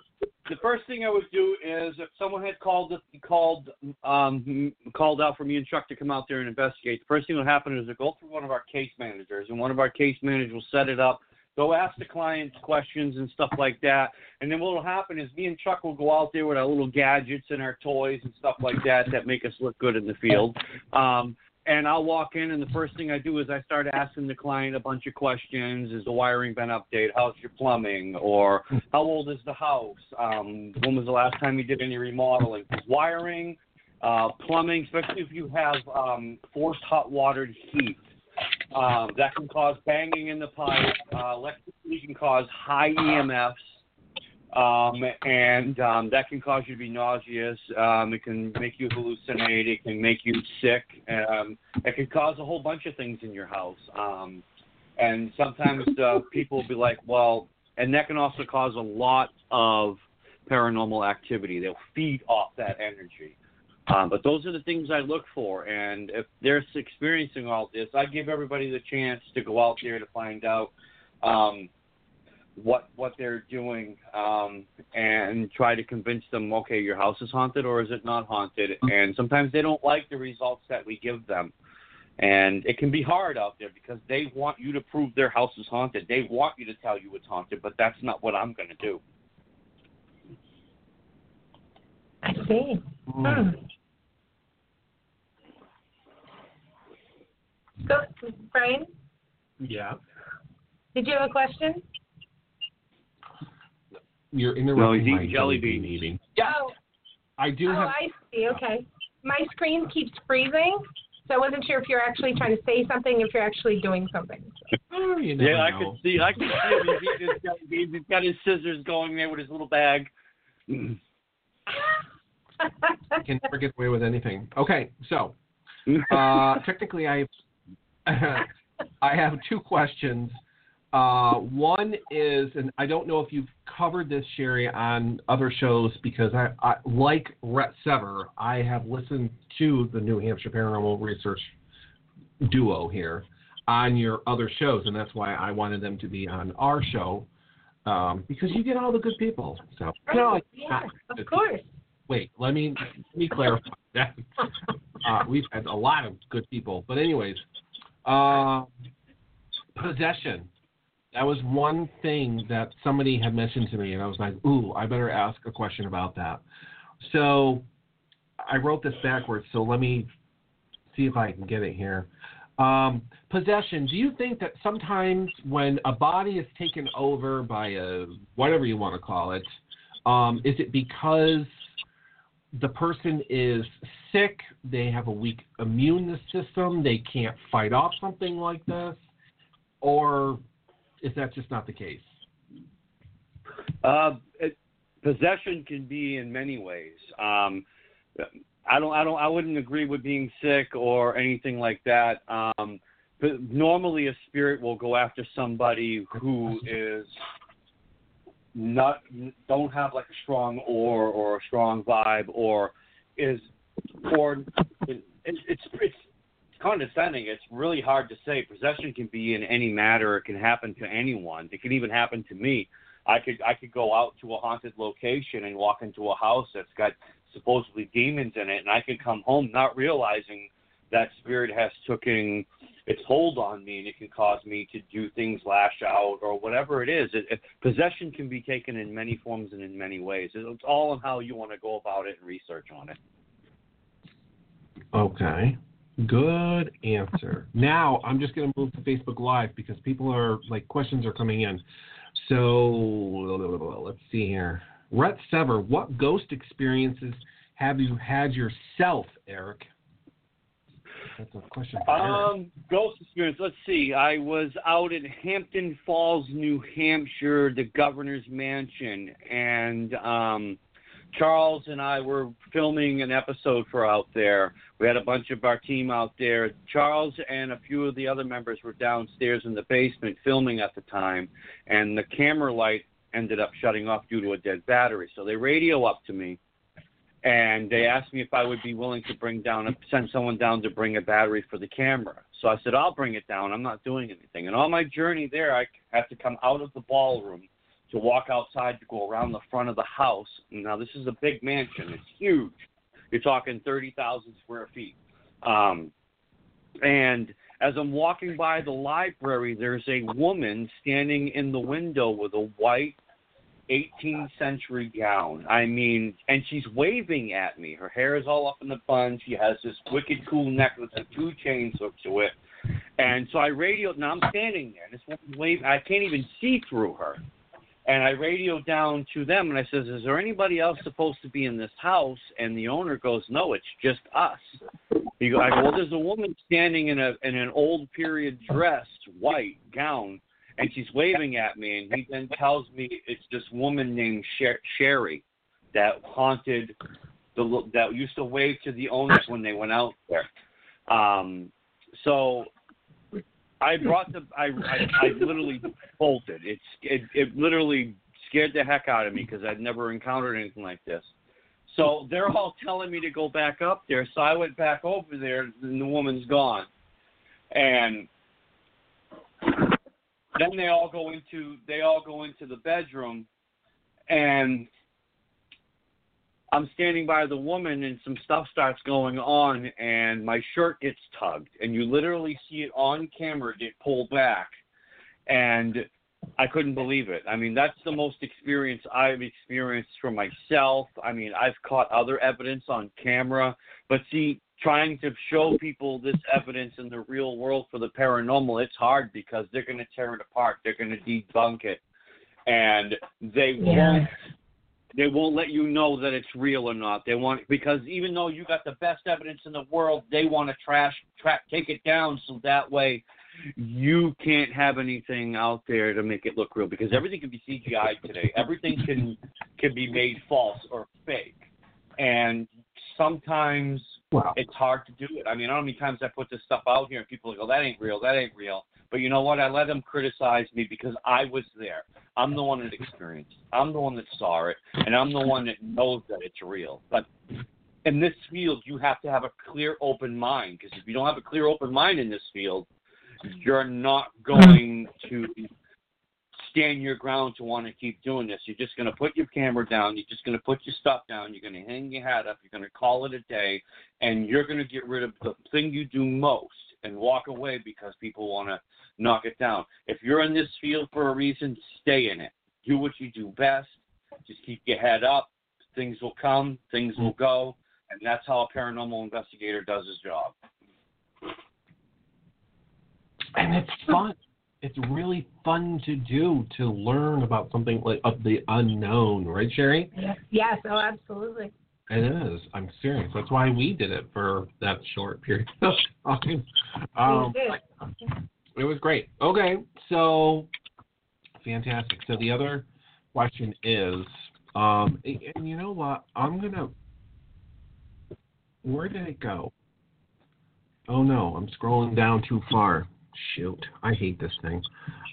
the first thing I would do is if someone had called called um, called out for me and Chuck to come out there and investigate. The first thing that will happen is they'll go through one of our case managers, and one of our case managers will set it up. Go ask the clients questions and stuff like that, and then what will happen is me and Chuck will go out there with our little gadgets and our toys and stuff like that that make us look good in the field. Um, and I'll walk in, and the first thing I do is I start asking the client a bunch of questions. Is the wiring been updated? How's your plumbing? Or how old is the house? Um, when was the last time you did any remodeling? wiring, uh, plumbing, especially if you have um, forced hot watered heat, um, that can cause banging in the pipe. Uh, electricity can cause high EMFs um, and um, that can cause you to be nauseous. Um, it can make you hallucinate. It can make you sick. Um, it can cause a whole bunch of things in your house. Um, and sometimes uh, people will be like, well, and that can also cause a lot of paranormal activity. They'll feed off that energy. Um, but those are the things I look for. And if they're experiencing all this, I give everybody the chance to go out there to find out. Um, what what they're doing um, and try to convince them, okay, your house is haunted or is it not haunted? And sometimes they don't like the results that we give them. And it can be hard out there because they want you to prove their house is haunted. They want you to tell you it's haunted, but that's not what I'm going to do. I see. Hmm. Go, Brian. Yeah. Did you have a question? You're interrupting he's my jelly bean eating. Yes, Oh, I do oh, have. I see. Okay. My screen keeps freezing, so I wasn't sure if you're actually trying to say something, if you're actually doing something. Oh, you never Yeah, I know. can see. I can see him. Eating his jelly beans. He's got his scissors going there with his little bag. I can never get away with anything. Okay, so uh, technically, I I have two questions. Uh, one is, and I don't know if you've covered this, Sherri, on other shows because I, I like Rhett Sever, I have listened to the New Hampshire Paranormal Research duo here on your other shows, and that's why I wanted them to be on our show um, because you get all the good people. So no, Oh, yeah, of course. wait, let me let me clarify that. Uh, we've had a lot of good people, but anyways, uh, possession. That was one thing that somebody had mentioned to me, and I was like, "Ooh, I better ask a question about that." So I wrote this backwards. So let me see if I can get it here. Um, possession. Do you think that sometimes when a body is taken over by a whatever you want to call it, um, is it because the person is sick, they have a weak immune system, they can't fight off something like this, or is that just not the case? Uh, it, possession can be in many ways. Um, I don't, I don't, I wouldn't agree with being sick or anything like that. Um, but normally, a spirit will go after somebody who is not, don't have like a strong or or a strong vibe or is, or it, it's it's condescending. It's really hard to say. Possession can be in any matter. It can happen to anyone. It can even happen to me. I could I could go out to a haunted location and walk into a house that's got supposedly demons in it, and I could come home not realizing that spirit has taken its hold on me, and it can cause me to do things, lash out, or whatever it is. It, it, possession can be taken in many forms and in many ways. It's all on how you want to go about it and research on it. Okay. Good answer. Now I'm just going to move to Facebook Live because people are like questions are coming in. So let's see here. Rhett Sever, what ghost experiences have you had yourself, Eric? That's a question. Um, ghost experience. Let's see. I was out in Hampton Falls, New Hampshire, the governor's mansion, and um, Charles and I were filming an episode for out there. We had a bunch of our team out there. Charles and a few of the other members were downstairs in the basement filming at the time, and the camera light ended up shutting off due to a dead battery. So they radio up to me and they asked me if I would be willing to bring down, send someone down to bring a battery for the camera. So I said, I'll bring it down. I'm not doing anything. And on my journey there, I had to come out of the ballroom to walk outside to go around the front of the house. Now this is a big mansion. It's huge. You're talking 30,000 square feet. Um, and as I'm walking by the library, there's a woman standing in the window with a white 18th century gown. I mean, and she's waving at me. Her hair is all up in the bun. She has this wicked cool necklace and two chains hooked to it. And so I radioed. Now I'm standing there, and this woman's waving. I can't even see through her. And I radioed down to them, and I says, "Is there anybody else supposed to be in this house?" And the owner goes, "No, it's just us." He go, I go, "Well, there's a woman standing in a in an old period dress, white gown." and she's waving at me, and he then tells me it's this woman named Sher- Sherry that haunted the that used to wave to the owners when they went out there. Um, so I brought the I I, I literally bolted. It's it, it literally scared the heck out of me because I'd never encountered anything like this. So they're all telling me to go back up there. So I went back over there, and the woman's gone. And then they all go into they all go into the bedroom and I'm standing by the woman and some stuff starts going on and my shirt gets tugged and you literally see it on camera get pulled back and I couldn't believe it. I mean, that's the most experience I've experienced for myself. I mean, I've caught other evidence on camera, but see, trying to show people this evidence in the real world for the paranormal, it's hard because they're going to tear it apart. They're going to debunk it. and they Yeah. won't they won't let you know that it's real or not. They want because even though you got the best evidence in the world, they want to trash track take it down so that way you can't have anything out there to make it look real because everything can be CGI today. Everything can can be made false or fake. And sometimes Wow. it's hard to do it. I mean, I don't know how many times I put this stuff out here and people go, oh, that ain't real, that ain't real. But you know what? I let them criticize me because I was there. I'm the one that experienced. it. I'm the one that saw it, and I'm the one that knows that it's real. But in this field, you have to have a clear, open mind because if you don't have a clear, open mind in this field, you're not going to stand your ground to want to keep doing this. You're just going to put your camera down. You're just going to put your stuff down. You're going to hang your hat up. You're going to call it a day, and you're going to get rid of the thing you do most and walk away because people want to knock it down. If you're in this field for a reason, stay in it. Do what you do best. Just keep your head up. Things will come. Things will go, and that's how a paranormal investigator does his job. and it's fun. It's really fun to do to learn about something like of the unknown, right, Sherri? Yes, yes. oh, absolutely. It is. I'm serious. That's why we did it for that short period of time. Um, it was great. Okay, so fantastic. So the other question is, um, and you know what? I'm gonna. Where did it go? Oh no, I'm scrolling down too far. Shoot, I hate this thing.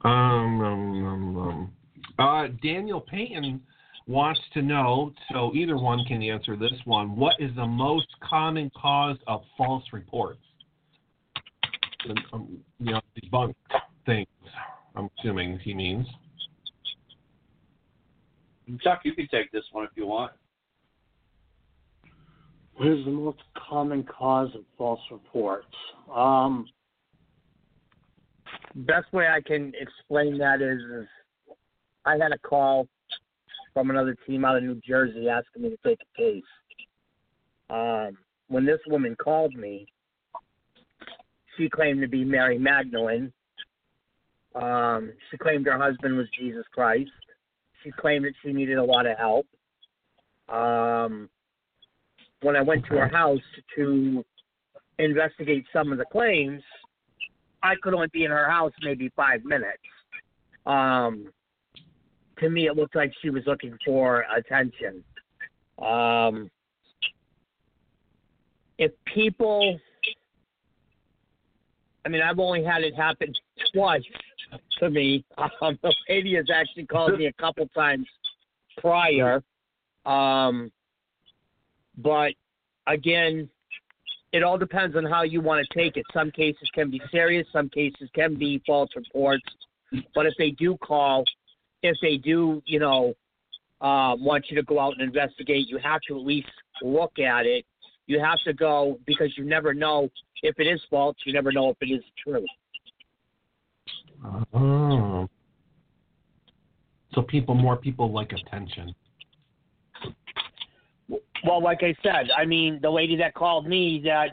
Um, um, um, um. Uh, Daniel Payton wants to know. So either one can answer this one. What is the most common cause of false reports? Um, um, you know, debunked things. I'm assuming he means. Chuck, you can take this one if you want. What is the most common cause of false reports? Um, best way I can explain that is, is I had a call from another team out of New Jersey asking me to take a case. Um, when this woman called me, she claimed to be Mary Magdalene. Um, she claimed her husband was Jesus Christ. She claimed that she needed a lot of help. Um, when I went to her house to investigate some of the claims, I could only be in her house maybe five minutes. Um, to me, it looked like she was looking for attention. Um, if people, I mean, I've only had it happen twice to me. Um, the lady has actually called me a couple times prior. Um, but again, it all depends on how you want to take it. Some cases can be serious, some cases can be false reports. But if they do call, if they do, you know, um, want you to go out and investigate, you have to at least look at it. You have to go because you never know if it is false. You never know if it is true. Oh. So people, more people like attention. Well, like I said, I mean, the lady that called me that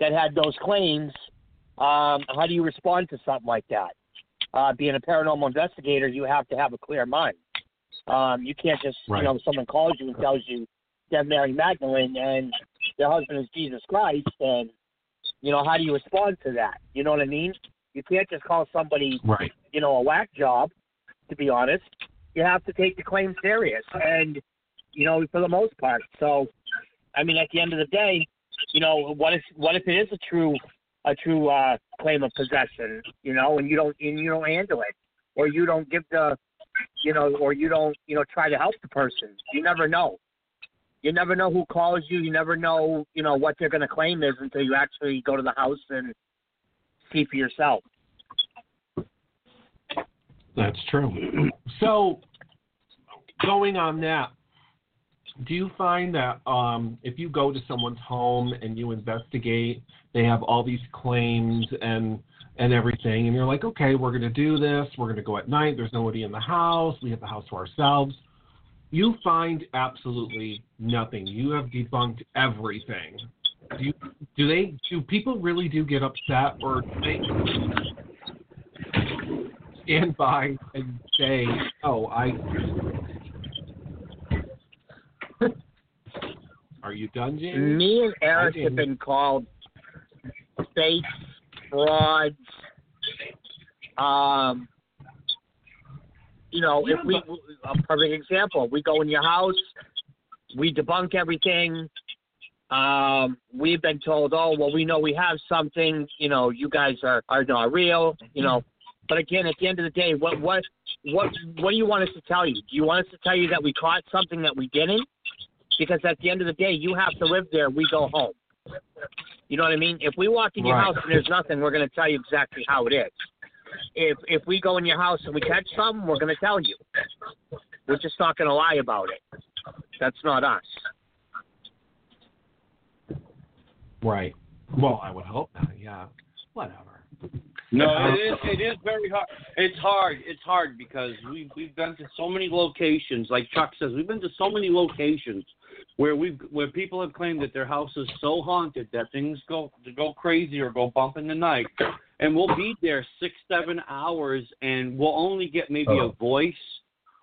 that had those claims. Um, how do you respond to something like that? Uh, being a paranormal investigator, you have to have a clear mind. Um, you can't just, Right. you know, someone calls you and tells you they're Mary Magdalene and their husband is Jesus Christ, and you know, how do you respond to that? You know what I mean? You can't just call somebody, Right. you know, a whack job. To be honest, you have to take the claim serious, and you know, for the most part. So, I mean, at the end of the day, you know, what if what if it is a true a true uh, claim of possession? You know, and you don't and you don't handle it, or you don't give the, you know, or you don't you know try to help the person. You never know. You never know who calls you. You never know, you know, what they're going to claim is until you actually go to the house and see for yourself. That's true. So, going on that, do you find that um, if you go to someone's home and you investigate, they have all these claims and and everything, and you're like, okay, we're going to do this. We're going to go at night. There's nobody in the house. We have the house to ourselves. You find absolutely nothing. You have debunked everything. Do you, do they? Do people really do get upset, or they? stand by and say, "Oh, I." Are you done, James? Me and Eric have been called fake frauds. Um, you know, if we a perfect example, we go in your house, we debunk everything. Um, we've been told, oh well, we know we have something. You know, you guys are are not real. You know, but again, at the end of the day, what what what what do you want us to tell you? Do you want us to tell you that we caught something that we didn't? Because at the end of the day, you have to live there. We go home. You know what I mean? If we walk in your Right. house and there's nothing, we're going to tell you exactly how it is. If if we go in your house and we catch something, we're going to tell you. We're just not going to lie about it. That's not us. Right. Well, I would hope not. Yeah. Whatever. No, it is. It is very hard. It's hard. It's hard because we we've been to so many locations. Like Chuck says, we've been to so many locations where we've where people have claimed that their house is so haunted that things go go crazy or go bump in the night, and we'll be there six seven hours and we'll only get maybe a oh. voice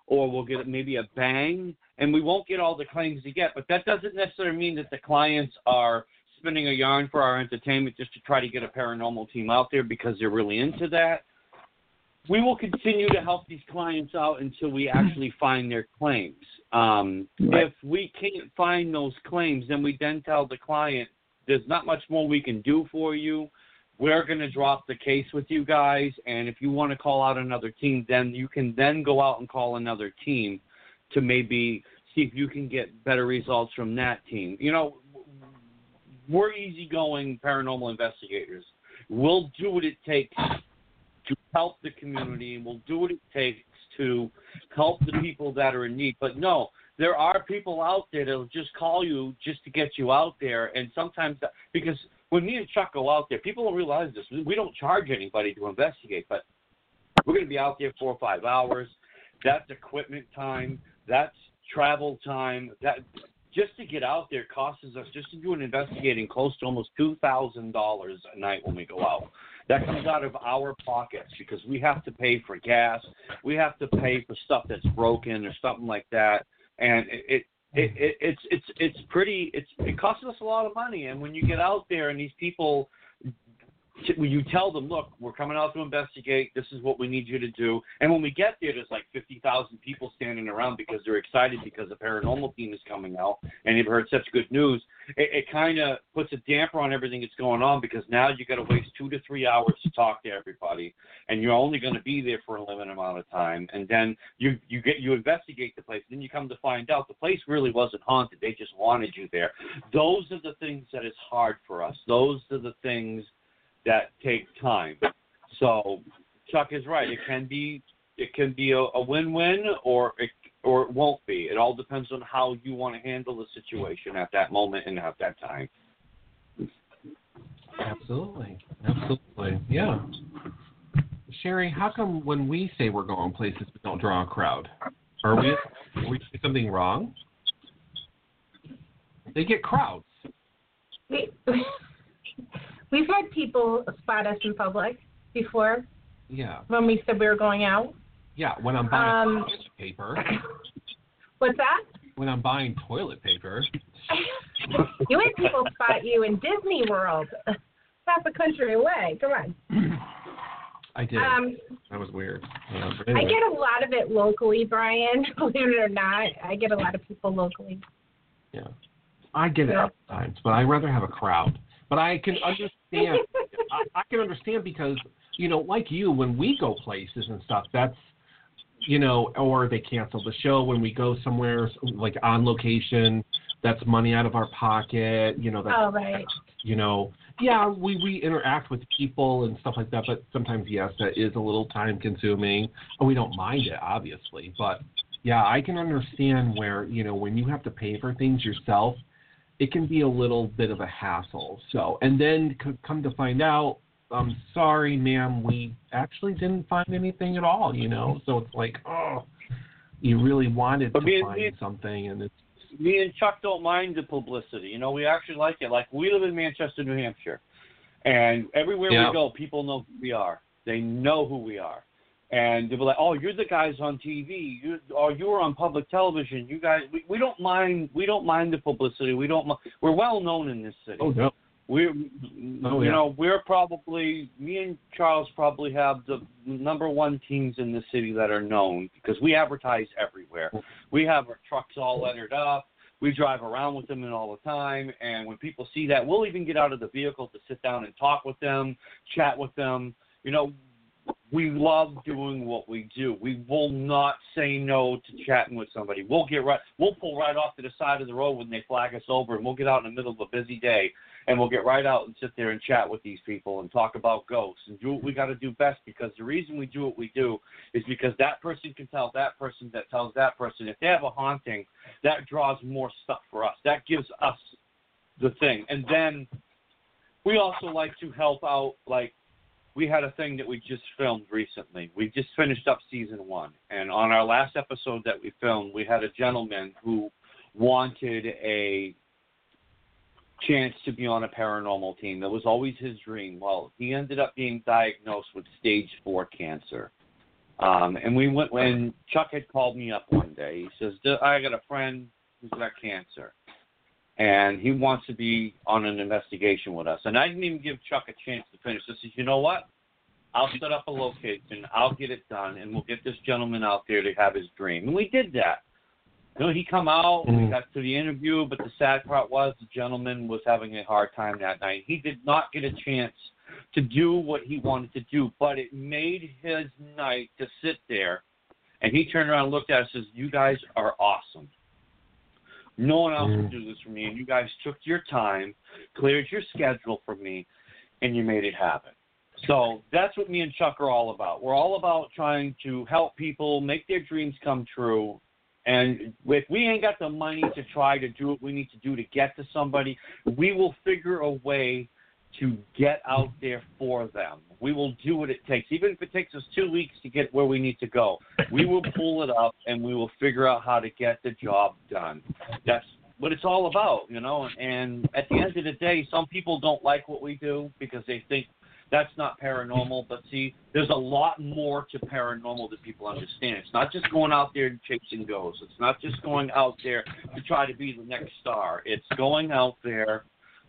or we'll get maybe a bang and we won't get all the claims you get. But that doesn't necessarily mean that the clients are spinning a yarn for our entertainment just to try to get a paranormal team out there because they're really into that. We will continue to help these clients out until we actually find their claims. Um, If we can't find those claims, then we then tell the client, there's not much more we can do for you. We're going to drop the case with you guys, and if you want to call out another team, then you can then go out and call another team to maybe see if you can get better results from that team. You know, we're easygoing paranormal investigators. We'll do what it takes to help the community, and we'll do what it takes to help the people that are in need. But no, there are people out there that'll just call you just to get you out there, and sometimes because when me and Chuck go out there, people don't realize this. We don't charge anybody to investigate, but we're going to be out there four or five hours. That's equipment time. That's travel time. That just to get out there costs us just to do an investigating close to almost two thousand dollars a night when we go out. That comes out of our pockets because we have to pay for gas, we have to pay for stuff that's broken or something like that, and it. it it, it, it's it's it's pretty it's it costs us a lot of money and when you get out there and these people you tell them, look, we're coming out to investigate. This is what we need you to do. And when we get there, there's like 50,000 people standing around because they're excited because the paranormal team is coming out and they've heard such good news. It, it kind of puts a damper on everything that's going on because now you got to waste two to three hours to talk to everybody, and you're only going to be there for a limited amount of time. And then you you get you investigate the place, then you come to find out the place really wasn't haunted. They just wanted you there. Those are the things that is hard for us. Those are the things that take time. So Chuck is right. It can be it can be a, a win-win or it or it won't be. It all depends on how you want to handle the situation at that moment and at that time. Absolutely. Absolutely. Yeah. Sherri, how come when we say we're going places we don't draw a crowd? Are we are we doing something wrong? They get crowds. We, we've had people spot us in public before Yeah. when we said we were going out. Yeah. When I'm buying Um, toilet paper. What's that? When I'm buying toilet paper. You had people spot you in Disney World, half a country away. Come on. I did. Um, that was weird. Yeah, but I get a lot of it locally, Brian. Believe it or not, I get a lot of people locally. Yeah. I get it Yeah. sometimes, but I'd rather have a crowd. But I can understand. I, I can understand because you know, like you, when we go places and stuff, that's you know, or they cancel the show when we go somewhere like on location. That's money out of our pocket. You know, that's Oh, right. you know, yeah, we we interact with people and stuff like that, but sometimes yes, that is a little time consuming. And we don't mind it, obviously, but yeah, I can understand where you know when you have to pay for things yourself, it can be a little bit of a hassle. So, and then c- come to find out, I'm sorry, ma'am, we actually didn't find anything at all. You know, so it's like, oh, you really wanted But to me- find me- something, and it's me and Chuck don't mind the publicity. You know, we actually like it. Like we live in Manchester, New Hampshire, and everywhere Yeah. we go, people know who we are. They know who we are. And they'll be like, "Oh, you're the guys on TV. You or you were on public television. You guys, we, we don't mind. We don't mind the publicity. We don't. We're well known in this city. Oh no. We're, Oh, you yeah. know, we're probably me and Charles probably have the number one teams in the city that are known because we advertise everywhere. We have our trucks all lettered up. We drive around with them and all the time, and when people see that, we'll even get out of the vehicle to sit down and talk with them, chat with them. You know, we love doing what we do. We will not say no to chatting with somebody. We'll get right we'll pull right off to the side of the road when they flag us over and we'll get out in the middle of a busy day and we'll get right out and sit there and chat with these people and talk about ghosts and do what we got to do best because the reason we do what we do is because that person can tell that person that tells that person if they have a haunting that draws more stuff for us that gives us the thing and then we also like to help out like we had a thing that we just filmed recently. We just finished up season one, and on our last episode that we filmed, we had a gentleman who wanted a chance to be on a paranormal team. That was always his dream. Well, he ended up being diagnosed with stage four cancer. Um, and we went when Chuck had called me up one day. He says, "D- "I got a friend who's got cancer." And he wants to be on an investigation with us. And I didn't even give Chuck a chance to finish. I said, you know what? I'll set up a location. I'll get it done, and we'll get this gentleman out there to have his dream. And we did that. You know, he come out, we Mhm. got to the interview, but the sad part was the gentleman was having a hard time that night. He did not get a chance to do what he wanted to do, but it made his night to sit there. And he turned around and looked at us and says, You guys are awesome. No one else would do this for me, and you guys took your time, cleared your schedule for me, and you made it happen. So that's what me and Chuck are all about. We're all about trying to help people make their dreams come true. And if we ain't got the money to try to do what we need to do to get to somebody, we will figure a way to get out there for them. We will do what it takes, even if it takes us two weeks to get where we need to go. We will pull it up and we will figure out how to get the job done. That's what it's all about, you know. And at the end of the day, some people don't like what we do because they think that's not paranormal. But see, there's a lot more to paranormal that people understand. It's not just going out there and chasing ghosts. It's not just going out there to try to be the next star. It's going out there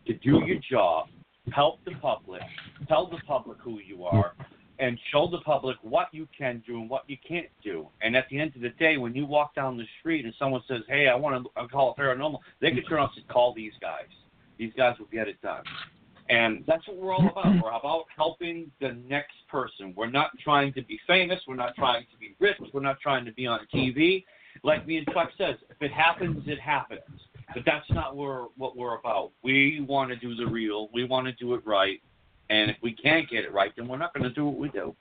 to do your job, help the public, tell the public who you are, and show the public what you can do and what you can't do. And at the end of the day, when you walk down the street and someone says, "Hey, I want to call it paranormal," they can turn around and "Call these guys. These guys will get it done." And that's what we're all about. We're about helping the next person. We're not trying to be famous. We're not trying to be rich. We're not trying to be on TV. Like me and Chuck says, if it happens, it happens. But that's not where, what we're about. We want to do the real. We want to do it right. And if we can't get it right, then we're not going to do what we do.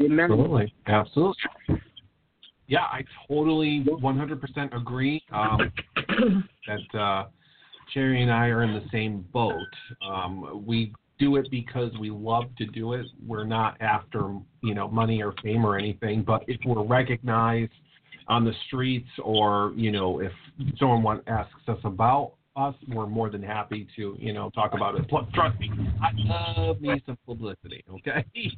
Absolutely. Absolutely. Yeah, I totally 100% agree um, that uh, Sherri and I are in the same boat. Um, we do it because we love to do it. We're not after, you know, money or fame or anything, but if we're recognized on the streets or, you know, if someone want, asks us about us, we're more than happy to, you know, talk about it. Plus, trust me, I love me some publicity, okay?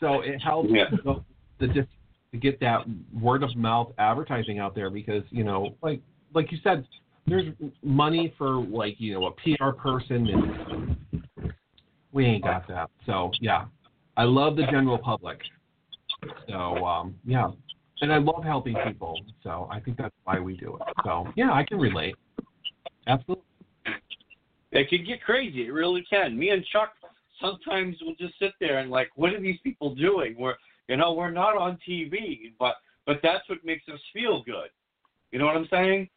So it helps Yeah. the, the to get that word of mouth advertising out there because, you know, like like you said, there's money for like, you know, a PR person and we ain't got that. So yeah. I love the general public. So um yeah. And I love helping people. So I think that's why we do it. So yeah, I can relate. Absolutely. It can get crazy. It really can. Me and Chuck sometimes will just sit there and like, what are these people doing? We're, you know, we're not on TV, but but that's what makes us feel good. You know what I'm saying?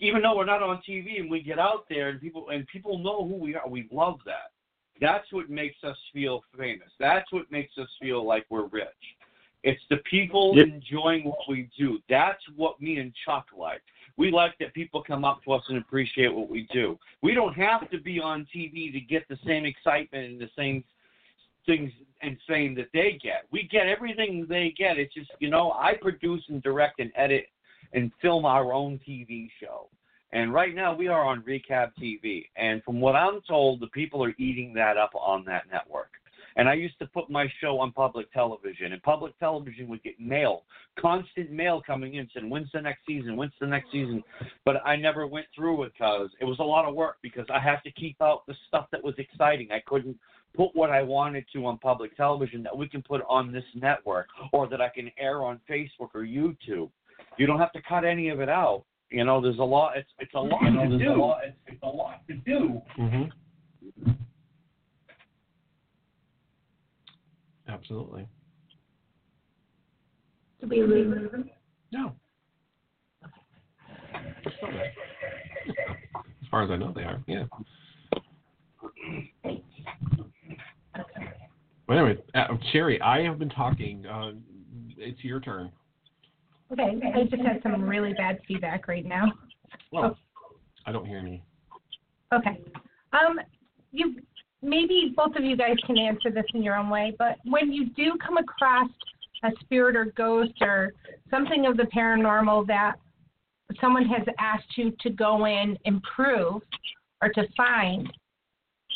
Even though we're not on TV and we get out there and people and people know who we are, we love that. That's what makes us feel famous. That's what makes us feel like we're rich. It's the people Yep. enjoying what we do. That's what me and Chuck like. We like that people come up to us and appreciate what we do. We don't have to be on TV to get the same excitement and the same things and fame that they get. We get everything they get. It's just, you know, I produce and direct and edit and film our own TV show. And right now we are on Recap TV. And from what I'm told, the people are eating that up on that network. And I used to put my show on public television, and public television would get mail, constant mail coming in saying, "When's the next season? When's the next season?" But I never went through it because it was a lot of work because I had to keep out the stuff that was exciting. I couldn't put what I wanted to on public television that we can put on this network or that I can air on Facebook or YouTube. You don't have to cut any of it out. You know, there's a lot. It's it's a lot You know, to do. a lot- it's, it's a lot to do. Mm-hmm. Absolutely. Did we lose him? No. As far as I know, they are. Yeah. But anyway, uh, Sherri, I have been talking. Uh, it's your turn. Okay, I just had some really bad feedback right now. Well, I don't hear any. Okay. Um, you maybe both of you guys can answer this in your own way, but when you do come across a spirit or ghost or something of the paranormal that someone has asked you to go in and prove or to find,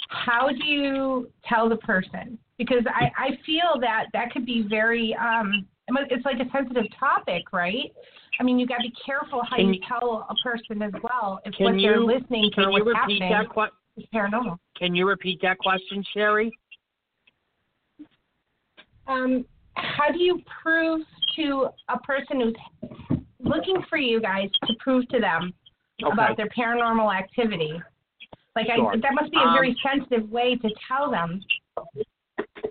how do you tell the person? Because I, I feel that that could be very, um, it's like a sensitive topic, right? I mean, you got to be careful how you you- tell a person as well if what they're you- listening to can or you what's happening that is paranormal. Can you repeat that question, Sherri? Um, how do you prove to a person who's looking for you guys to prove to them Okay. about their paranormal activity? Like, Sure. I, that must be a Um, very sensitive way to tell them.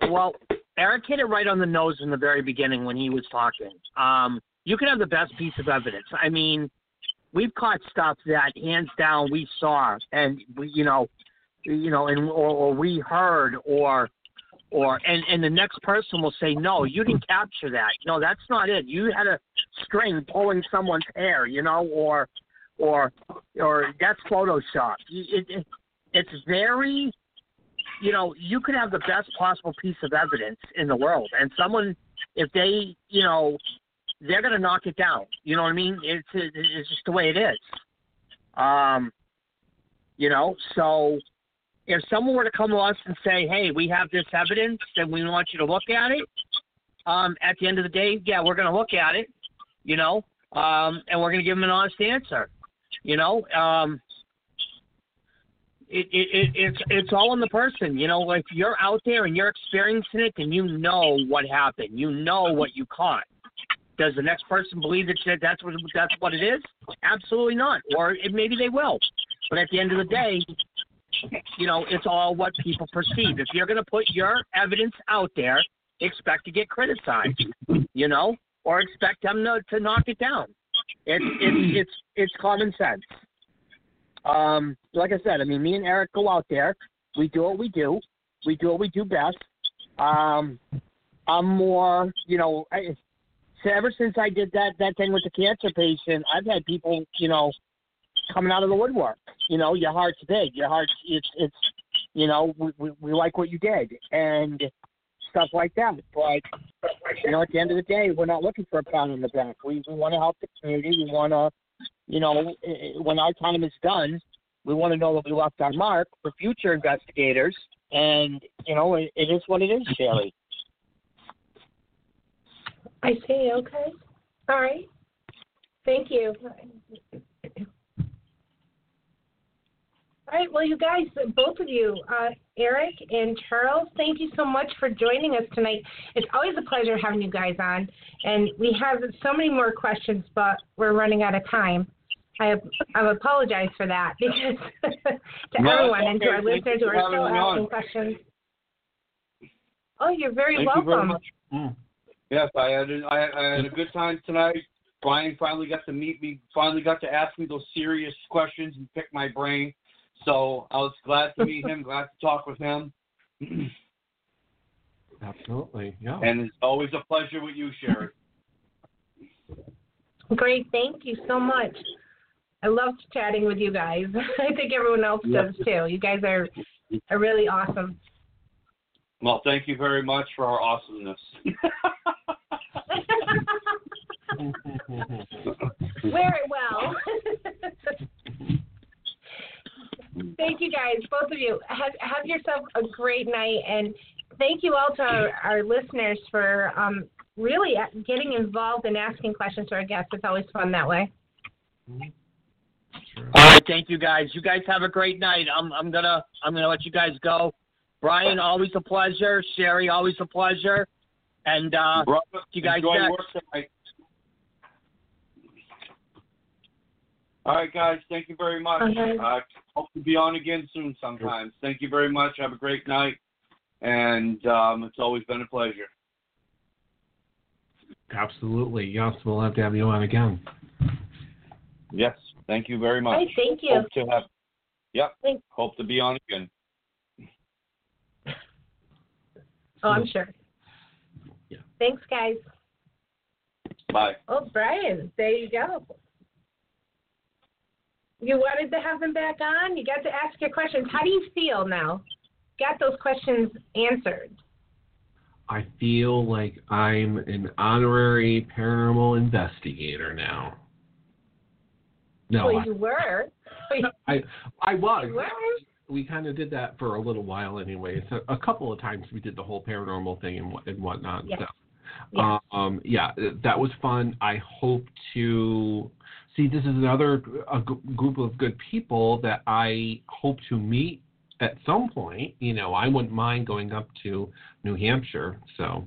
Well, Eric hit it right on the nose in the very beginning when he was talking. Um, you can have the best piece of evidence. I mean, we've caught stuff that hands down we saw, and we, you know, you know, and or, or we heard, or or and and the next person will say, no, you didn't capture that. No, that's not it. You had a string pulling someone's hair, you know, or or or that's Photoshop. It, it, it's very you know, you could have the best possible piece of evidence in the world, and someone, if they, you know, they're gonna knock it down. You know what I mean? It's it's just the way it is. Um, you know, so if someone were to come to us and say, "Hey, we have this evidence, and we want you to look at it," um, at the end of the day, yeah, we're gonna look at it. You know, um, and we're gonna give them an honest answer. You know, um, it, it, it it's it's all in the person. You know, if you're out there and you're experiencing it, then you know what happened. You know what you caught. Does the next person believe that that- that's what that's what it is? Absolutely not. Or it, maybe they will. But at the end of the day, you know, it's all what people perceive. If you're going to put your evidence out there, expect to get criticized. You know, or expect them to, to knock it down. It's it's it's it's common sense um, like I said, I mean, me and Eric go out there. We do what we do. We do what we do best. Um, I'm more, you know, I, so ever since I did that that thing with the cancer patient, I've had people, you know, coming out of the woodwork. You know, your heart's big. Your heart's it's it's, you know, we we, we like what you did and stuff like that. But you know, at the end of the day, we're not looking for a pound in the back. We we want to help the community. We want to you know, when our time is done, we want to know that we left our mark for future investigators. And, you know, it, it is what it is, Sherri. I see. Okay. All right. Thank you. All right. Well, you guys, both of you, uh, Eric and Charles, thank you so much for joining us tonight. It's always a pleasure having you guys on. And we have so many more questions, but we're running out of time. I, I apologize for that because to No, everyone it's and to our. Thank listeners who are still asking on. questions. Oh, you're very Thank welcome. you very much. Yes, I had a, I, I had a good time tonight. Brian finally got to meet me. Finally got to ask me those serious questions and pick my brain. So I was glad to meet him. glad to talk with him. Absolutely. Yeah. And it's always a pleasure with you, Sherri. Great, thank you so much. I loved chatting with you guys. I think everyone else Yeah. does too. You guys are are really awesome. Well, thank you very much for our awesomeness. Wear it well. thank you guys, both of you. Have have yourself a great night and thank you all to our, our listeners for um, really getting involved and asking questions to our guests. It's always fun that way. All right, thank you guys. You guys have a great night. I'm I'm gonna I'm gonna let you guys go. Brian, always a pleasure. Sherri, always a pleasure. And uh, Brother, you guys enjoy next. work tonight. All right, guys. Thank you very much. Okay. Uh, hope to be on again soon sometimes. Thank you very much. Have a great night. And um, it's always been a pleasure. Absolutely. Yes, we'll have to have you on again. Yes. Thank you very much. Hey, thank you. Hope to have. Yep. Thanks. Hope to be on again. Oh, I'm sure. Yeah. Thanks, guys. Bye. Oh, Brian, there you go. You wanted to have him back on. You got to ask your questions. How do you feel now? Got those questions answered. I feel like I'm an honorary paranormal investigator now. No, well, I- you were. I I was. You were. We kind of did that for a little while anyway. So a couple of times we did the whole paranormal thing and what and whatnot. Yeah. So, um, yeah, that was fun. I hope to see. This is another a g- group of good people that I hope to meet at some point. You know, I wouldn't mind going up to New Hampshire. So,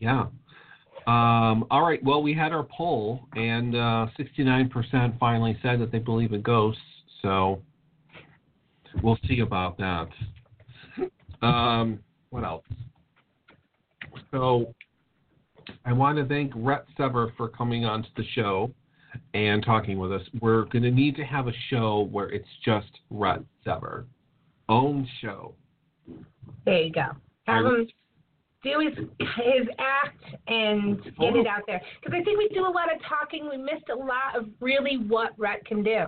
yeah. Um, all right. Well, we had our poll, and uh, 69% finally said that they believe in ghosts. So we'll see about that. Um, what else? So I want to thank Rhett Sever for coming onto the show and talking with us. We're going to need to have a show where it's just Rhett Sever, own show. There you go. Have him do his his act and get it out there. Because I think we do a lot of talking. We missed a lot of really what Rhett can do,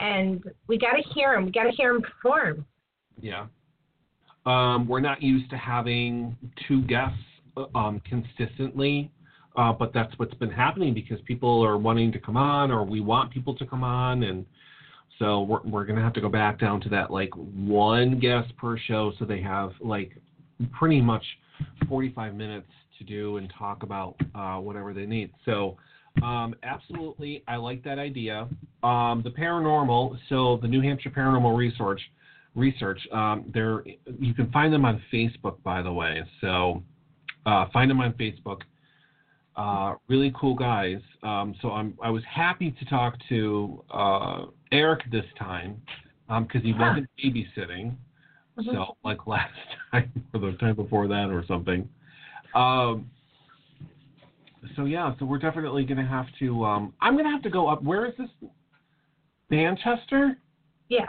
and we got to hear him. We got to hear him perform. Yeah. Um, we're not used to having two guests um, consistently, uh, but that's what's been happening because people are wanting to come on, or we want people to come on, and so we're we're gonna have to go back down to that like one guest per show, so they have like pretty much 45 minutes to do and talk about uh, whatever they need. So. Um, absolutely, I like that idea. Um, the paranormal, so the New Hampshire Paranormal Research, research. Um, there, you can find them on Facebook, by the way. So uh, find them on Facebook. Uh, really cool guys. Um, so I'm, I was happy to talk to uh, Eric this time because he wasn't babysitting. So like last time or the time before that or something. Um, so yeah, so we're definitely gonna have to. Um, I'm gonna have to go up. Where is this? Manchester. Yeah.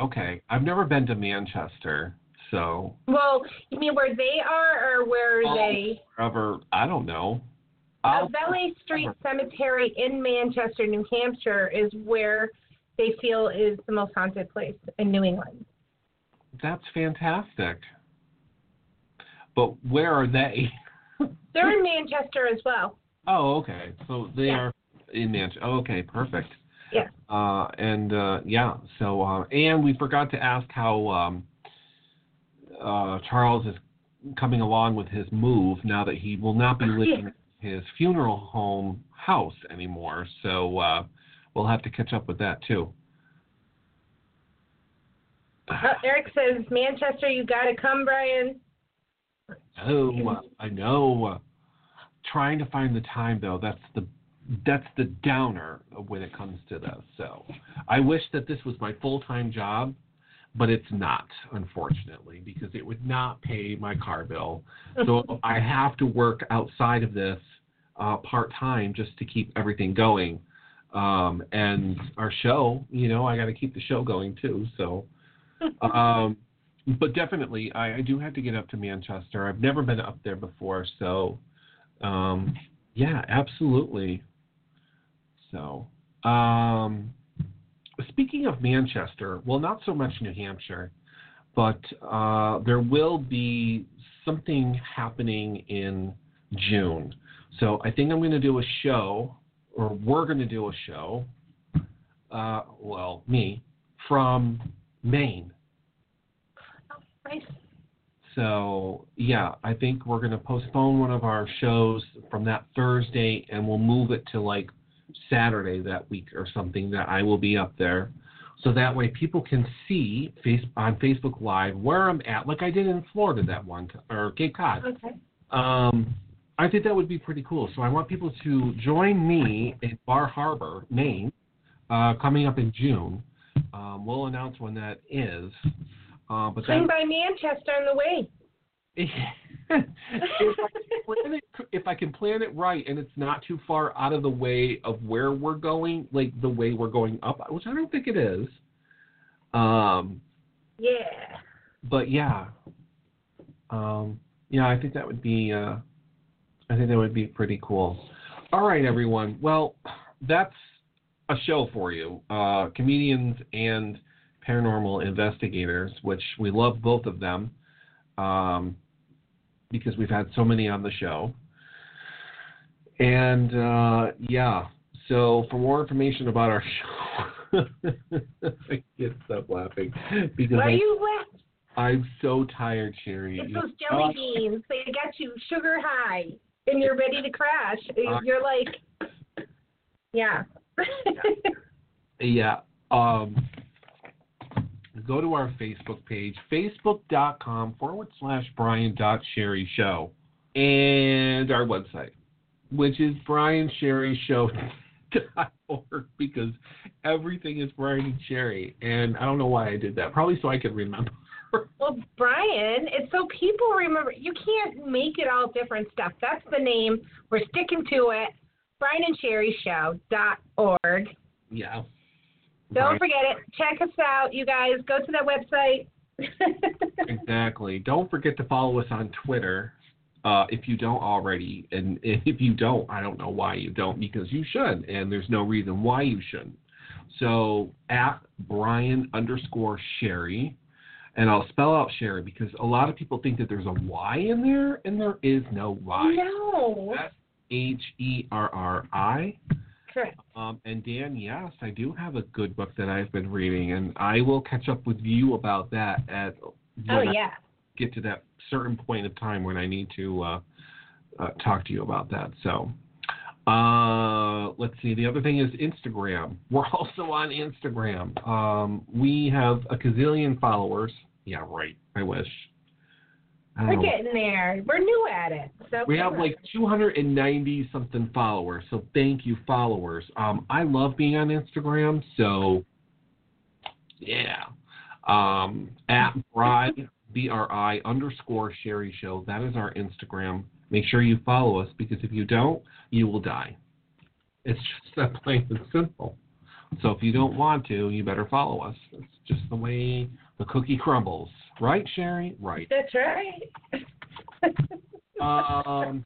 Okay, I've never been to Manchester, so Well, you mean where they are, or where Oh. they? ever I don't know. Uh, Valley Street Cemetery in Manchester, New Hampshire, is where they feel is the most haunted place in New England. that's fantastic. But where are they? They're in Manchester as well. Oh, okay. So they Yeah. are in Manchester. Oh, okay, perfect. Yeah. Uh, and uh, yeah, so uh, and we forgot to ask how um, uh, Charles is coming along with his move now that he will not be living in his funeral home house anymore. So uh, we'll have to catch up with that too. Uh, Eric says, Manchester, you got to come, Brian. Oh, I know. Trying to find the time though, that's the that's the downer when it comes to this. So I wish that this was my full time job, but it's not, unfortunately, because it would not pay my car bill. So I have to work outside of this uh, part time just to keep everything going. Um, and our show, you know, I got to keep the show going too. So. Um, but definitely, I, I do have to get up to Manchester. I've never been up there before, so um, yeah, absolutely. So, um, speaking of Manchester, well, not so much New Hampshire, but uh, there will be something happening in June. So I think I'm going to do a show, or we're going to do a show. Uh, well, me from Maine. Nice. so yeah, I think we're gonna postpone one of our shows from that Thursday, and we'll move it to like Saturday that week or something. That I will be up there, so that way people can see face on Facebook Live where I'm at, like I did in Florida that one t- or Cape Cod. Okay. Um, I think that would be pretty cool. So I want people to join me in Bar Harbor, Maine, uh, coming up in June. Um, we'll announce when that is. Uh, but Swing by Manchester on the way. if, I can plan it, if I can plan it right and it's not too far out of the way of where we're going, like the way we're going up, which I don't think it is. Um, Yeah. but yeah, um, yeah, I think that would be, uh, I think that would be pretty cool. All right, everyone. Well, that's a show for you. Uh, comedians and paranormal investigators, which we love both of them, um, because we've had so many on the show. And uh, yeah, so for more information about our show, I can't stop laughing because Why are I, you laughing? I'm so tired, Sherri. It's those jelly beans. They got you sugar high, and you're ready to crash. You're like, yeah. Yeah. Um, go to our Facebook page, facebook.com forward slash Brian dot Sherri Show, and our website, which is briansherrishow.org because everything is Brian and Sherri. And I don't know why I did that. Probably so I could remember. Well, Brian, it's so people remember. You can't make it all different stuff. That's the name. We're sticking to it. BrianandSherriShow.org. Yeah. Don't forget it. Check us out, you guys. Go to that website. Exactly. Don't forget to follow us on Twitter uh, if you don't already. And if you don't, I don't know why you don't, because you should, and there's no reason why you shouldn't. So at Brian underscore Sherri, and I'll spell out Sherri because a lot of people think that there's a Y in there, and there is no Y. No. H E R R I. Correct. Um, and Dan, yes, I do have a good book that I've been reading, and I will catch up with you about that at Oh, yeah. get to that certain point of time when I need to uh, uh, talk to you about that. So, uh, let's see. The other thing is Instagram. We're also on Instagram. Um, we have a gazillion followers. Yeah, right. I wish. We're getting there. We're new at it. So We have like 290 something followers, so thank you, followers. Um, I love being on Instagram, so yeah. Um, at Bri B R I underscore Sherri Show. That is our Instagram. Make sure you follow us because if you don't, you will die. It's just that plain and simple. So if you don't want to, you better follow us. It's just the way the cookie crumbles, right, Sherri? Right. That's right. Um,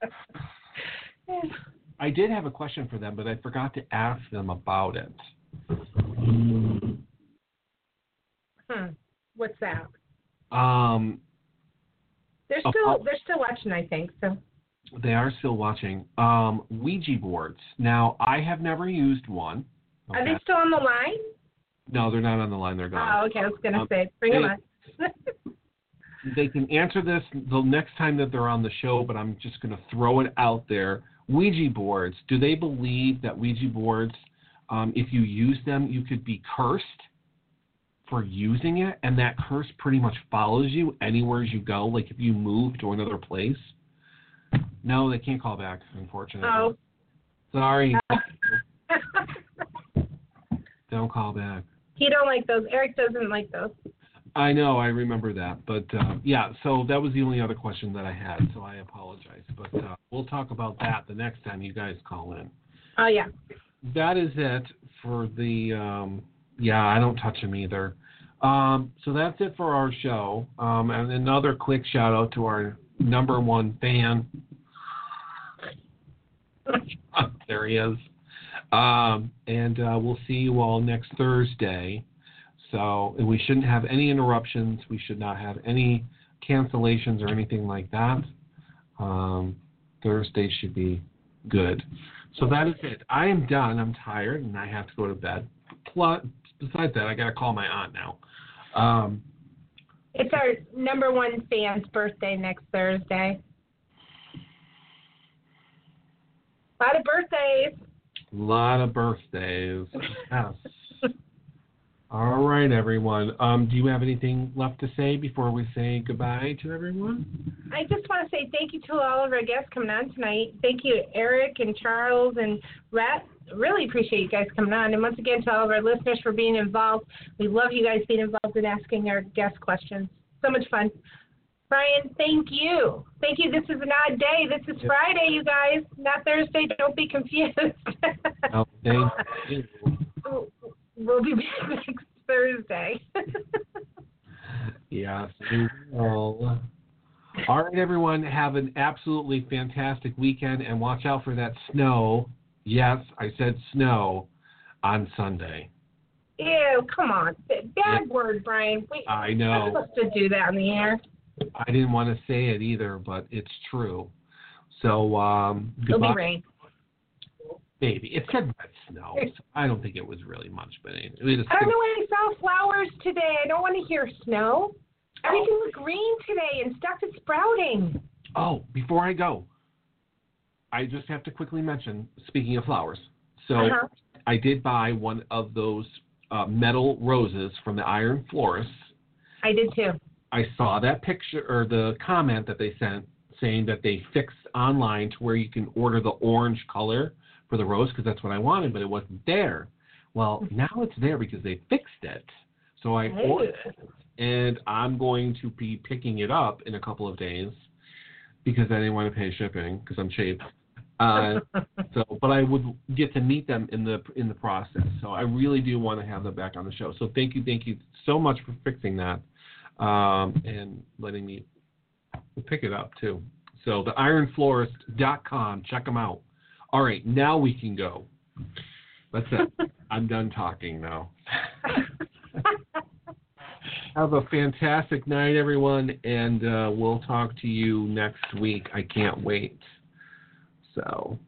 I did have a question for them, but I forgot to ask them about it. Hmm. What's that? Um, They're still oh. they're still watching, I think. So they are still watching. Um, Ouija boards. Now, I have never used one. are they still on the line? No, they're not on the line. They're gone. Oh, okay. I was gonna Um, say, bring them they- on. They can answer this the next time that they're on the show, but I'm just going to throw it out there. Ouija boards. Do they believe that Ouija boards, um, if you use them, you could be cursed for using it, and that curse pretty much follows you anywhere you go? Like if you move to another place? No, they can't call back, unfortunately. Oh. Sorry. Don't call back. he don't like those. Eric doesn't like those. I know, I remember that, but uh, yeah. So that was the only other question that I had. So I apologize, but uh, we'll talk about that the next time you guys call in. Oh yeah. That is it for the. Um, yeah, I don't touch them either. Um, so that's it for our show. Um, and another quick shout out to our number one fan. there he is. Um, and uh, we'll see you all next Thursday. So we shouldn't have any interruptions. We should not have any cancellations or anything like that. Um, Thursday should be good. So that is it. I am done. I'm tired and I have to go to bed. Plus, besides that, I got to call my aunt now. Um, It's our number one fan's birthday next Thursday. A lot of birthdays. A lot of birthdays. Yes. All right, everyone. Um, do you have anything left to say before we say goodbye to everyone? I just want to say thank you to all of our guests coming on tonight. Thank you, Eric and Charles and Rhett. Really appreciate you guys coming on. And once again, to all of our listeners for being involved. We love you guys being involved in asking our guest questions. So much fun. Brian, thank you. Thank you. This is an odd day. This is Friday, you guys, not Thursday. Don't be confused. Oh, thank you. we'll be back next Thursday. Yes, we will. All right, everyone. Have an absolutely fantastic weekend and watch out for that snow. Yes, I said snow on Sunday. Ew, come on. Bad word, Brian. We, I We're know. supposed to do that on the air. I didn't want to say it either, but it's true. So, um, It'll be goodbye. rain. Maybe. It said wet snow. So I don't think it was really much, but anyway. I don't know why I saw flowers today. I don't want to hear snow. Everything was green today and stuff is sprouting. Oh, before I go, I just have to quickly mention, speaking of flowers. So Uh-huh. I did buy one of those uh, metal roses from the Iron Florist. I did too. I saw that picture or the comment that they sent saying that they fixed online to where you can order the orange color for the rose because that's what I wanted, but it wasn't there. Well, now it's there because they fixed it. So I Hey. ordered it, and I'm going to be picking it up in a couple of days because I didn't want to pay shipping because I'm cheap. Uh, so, but I would get to meet them in the in the process. So I really do want to have them back on the show. So thank you, thank you so much for fixing that um, and letting me pick it up too. So the ironflorist.com, check them out. All right, now we can go. That's it. I'm done talking now. Have a fantastic night, everyone, and uh, we'll talk to you next week. I can't wait. So,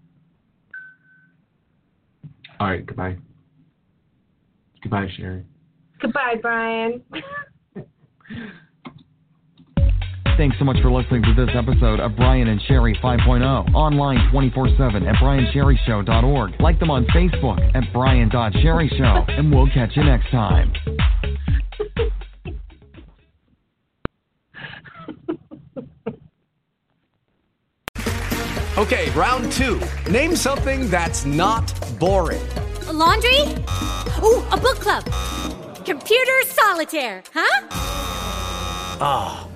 all right, goodbye. Goodbye, Sherri. Goodbye, Brian. Thanks so much for listening to this episode of Brian and Sherri 5.0. Online 24-7 at briansherrishow.org. Like them on Facebook at brian.sherrishow. And we'll catch you next time. Okay, round two. Name something that's not boring. A laundry? Ooh, a book club. Computer solitaire, huh? Ah,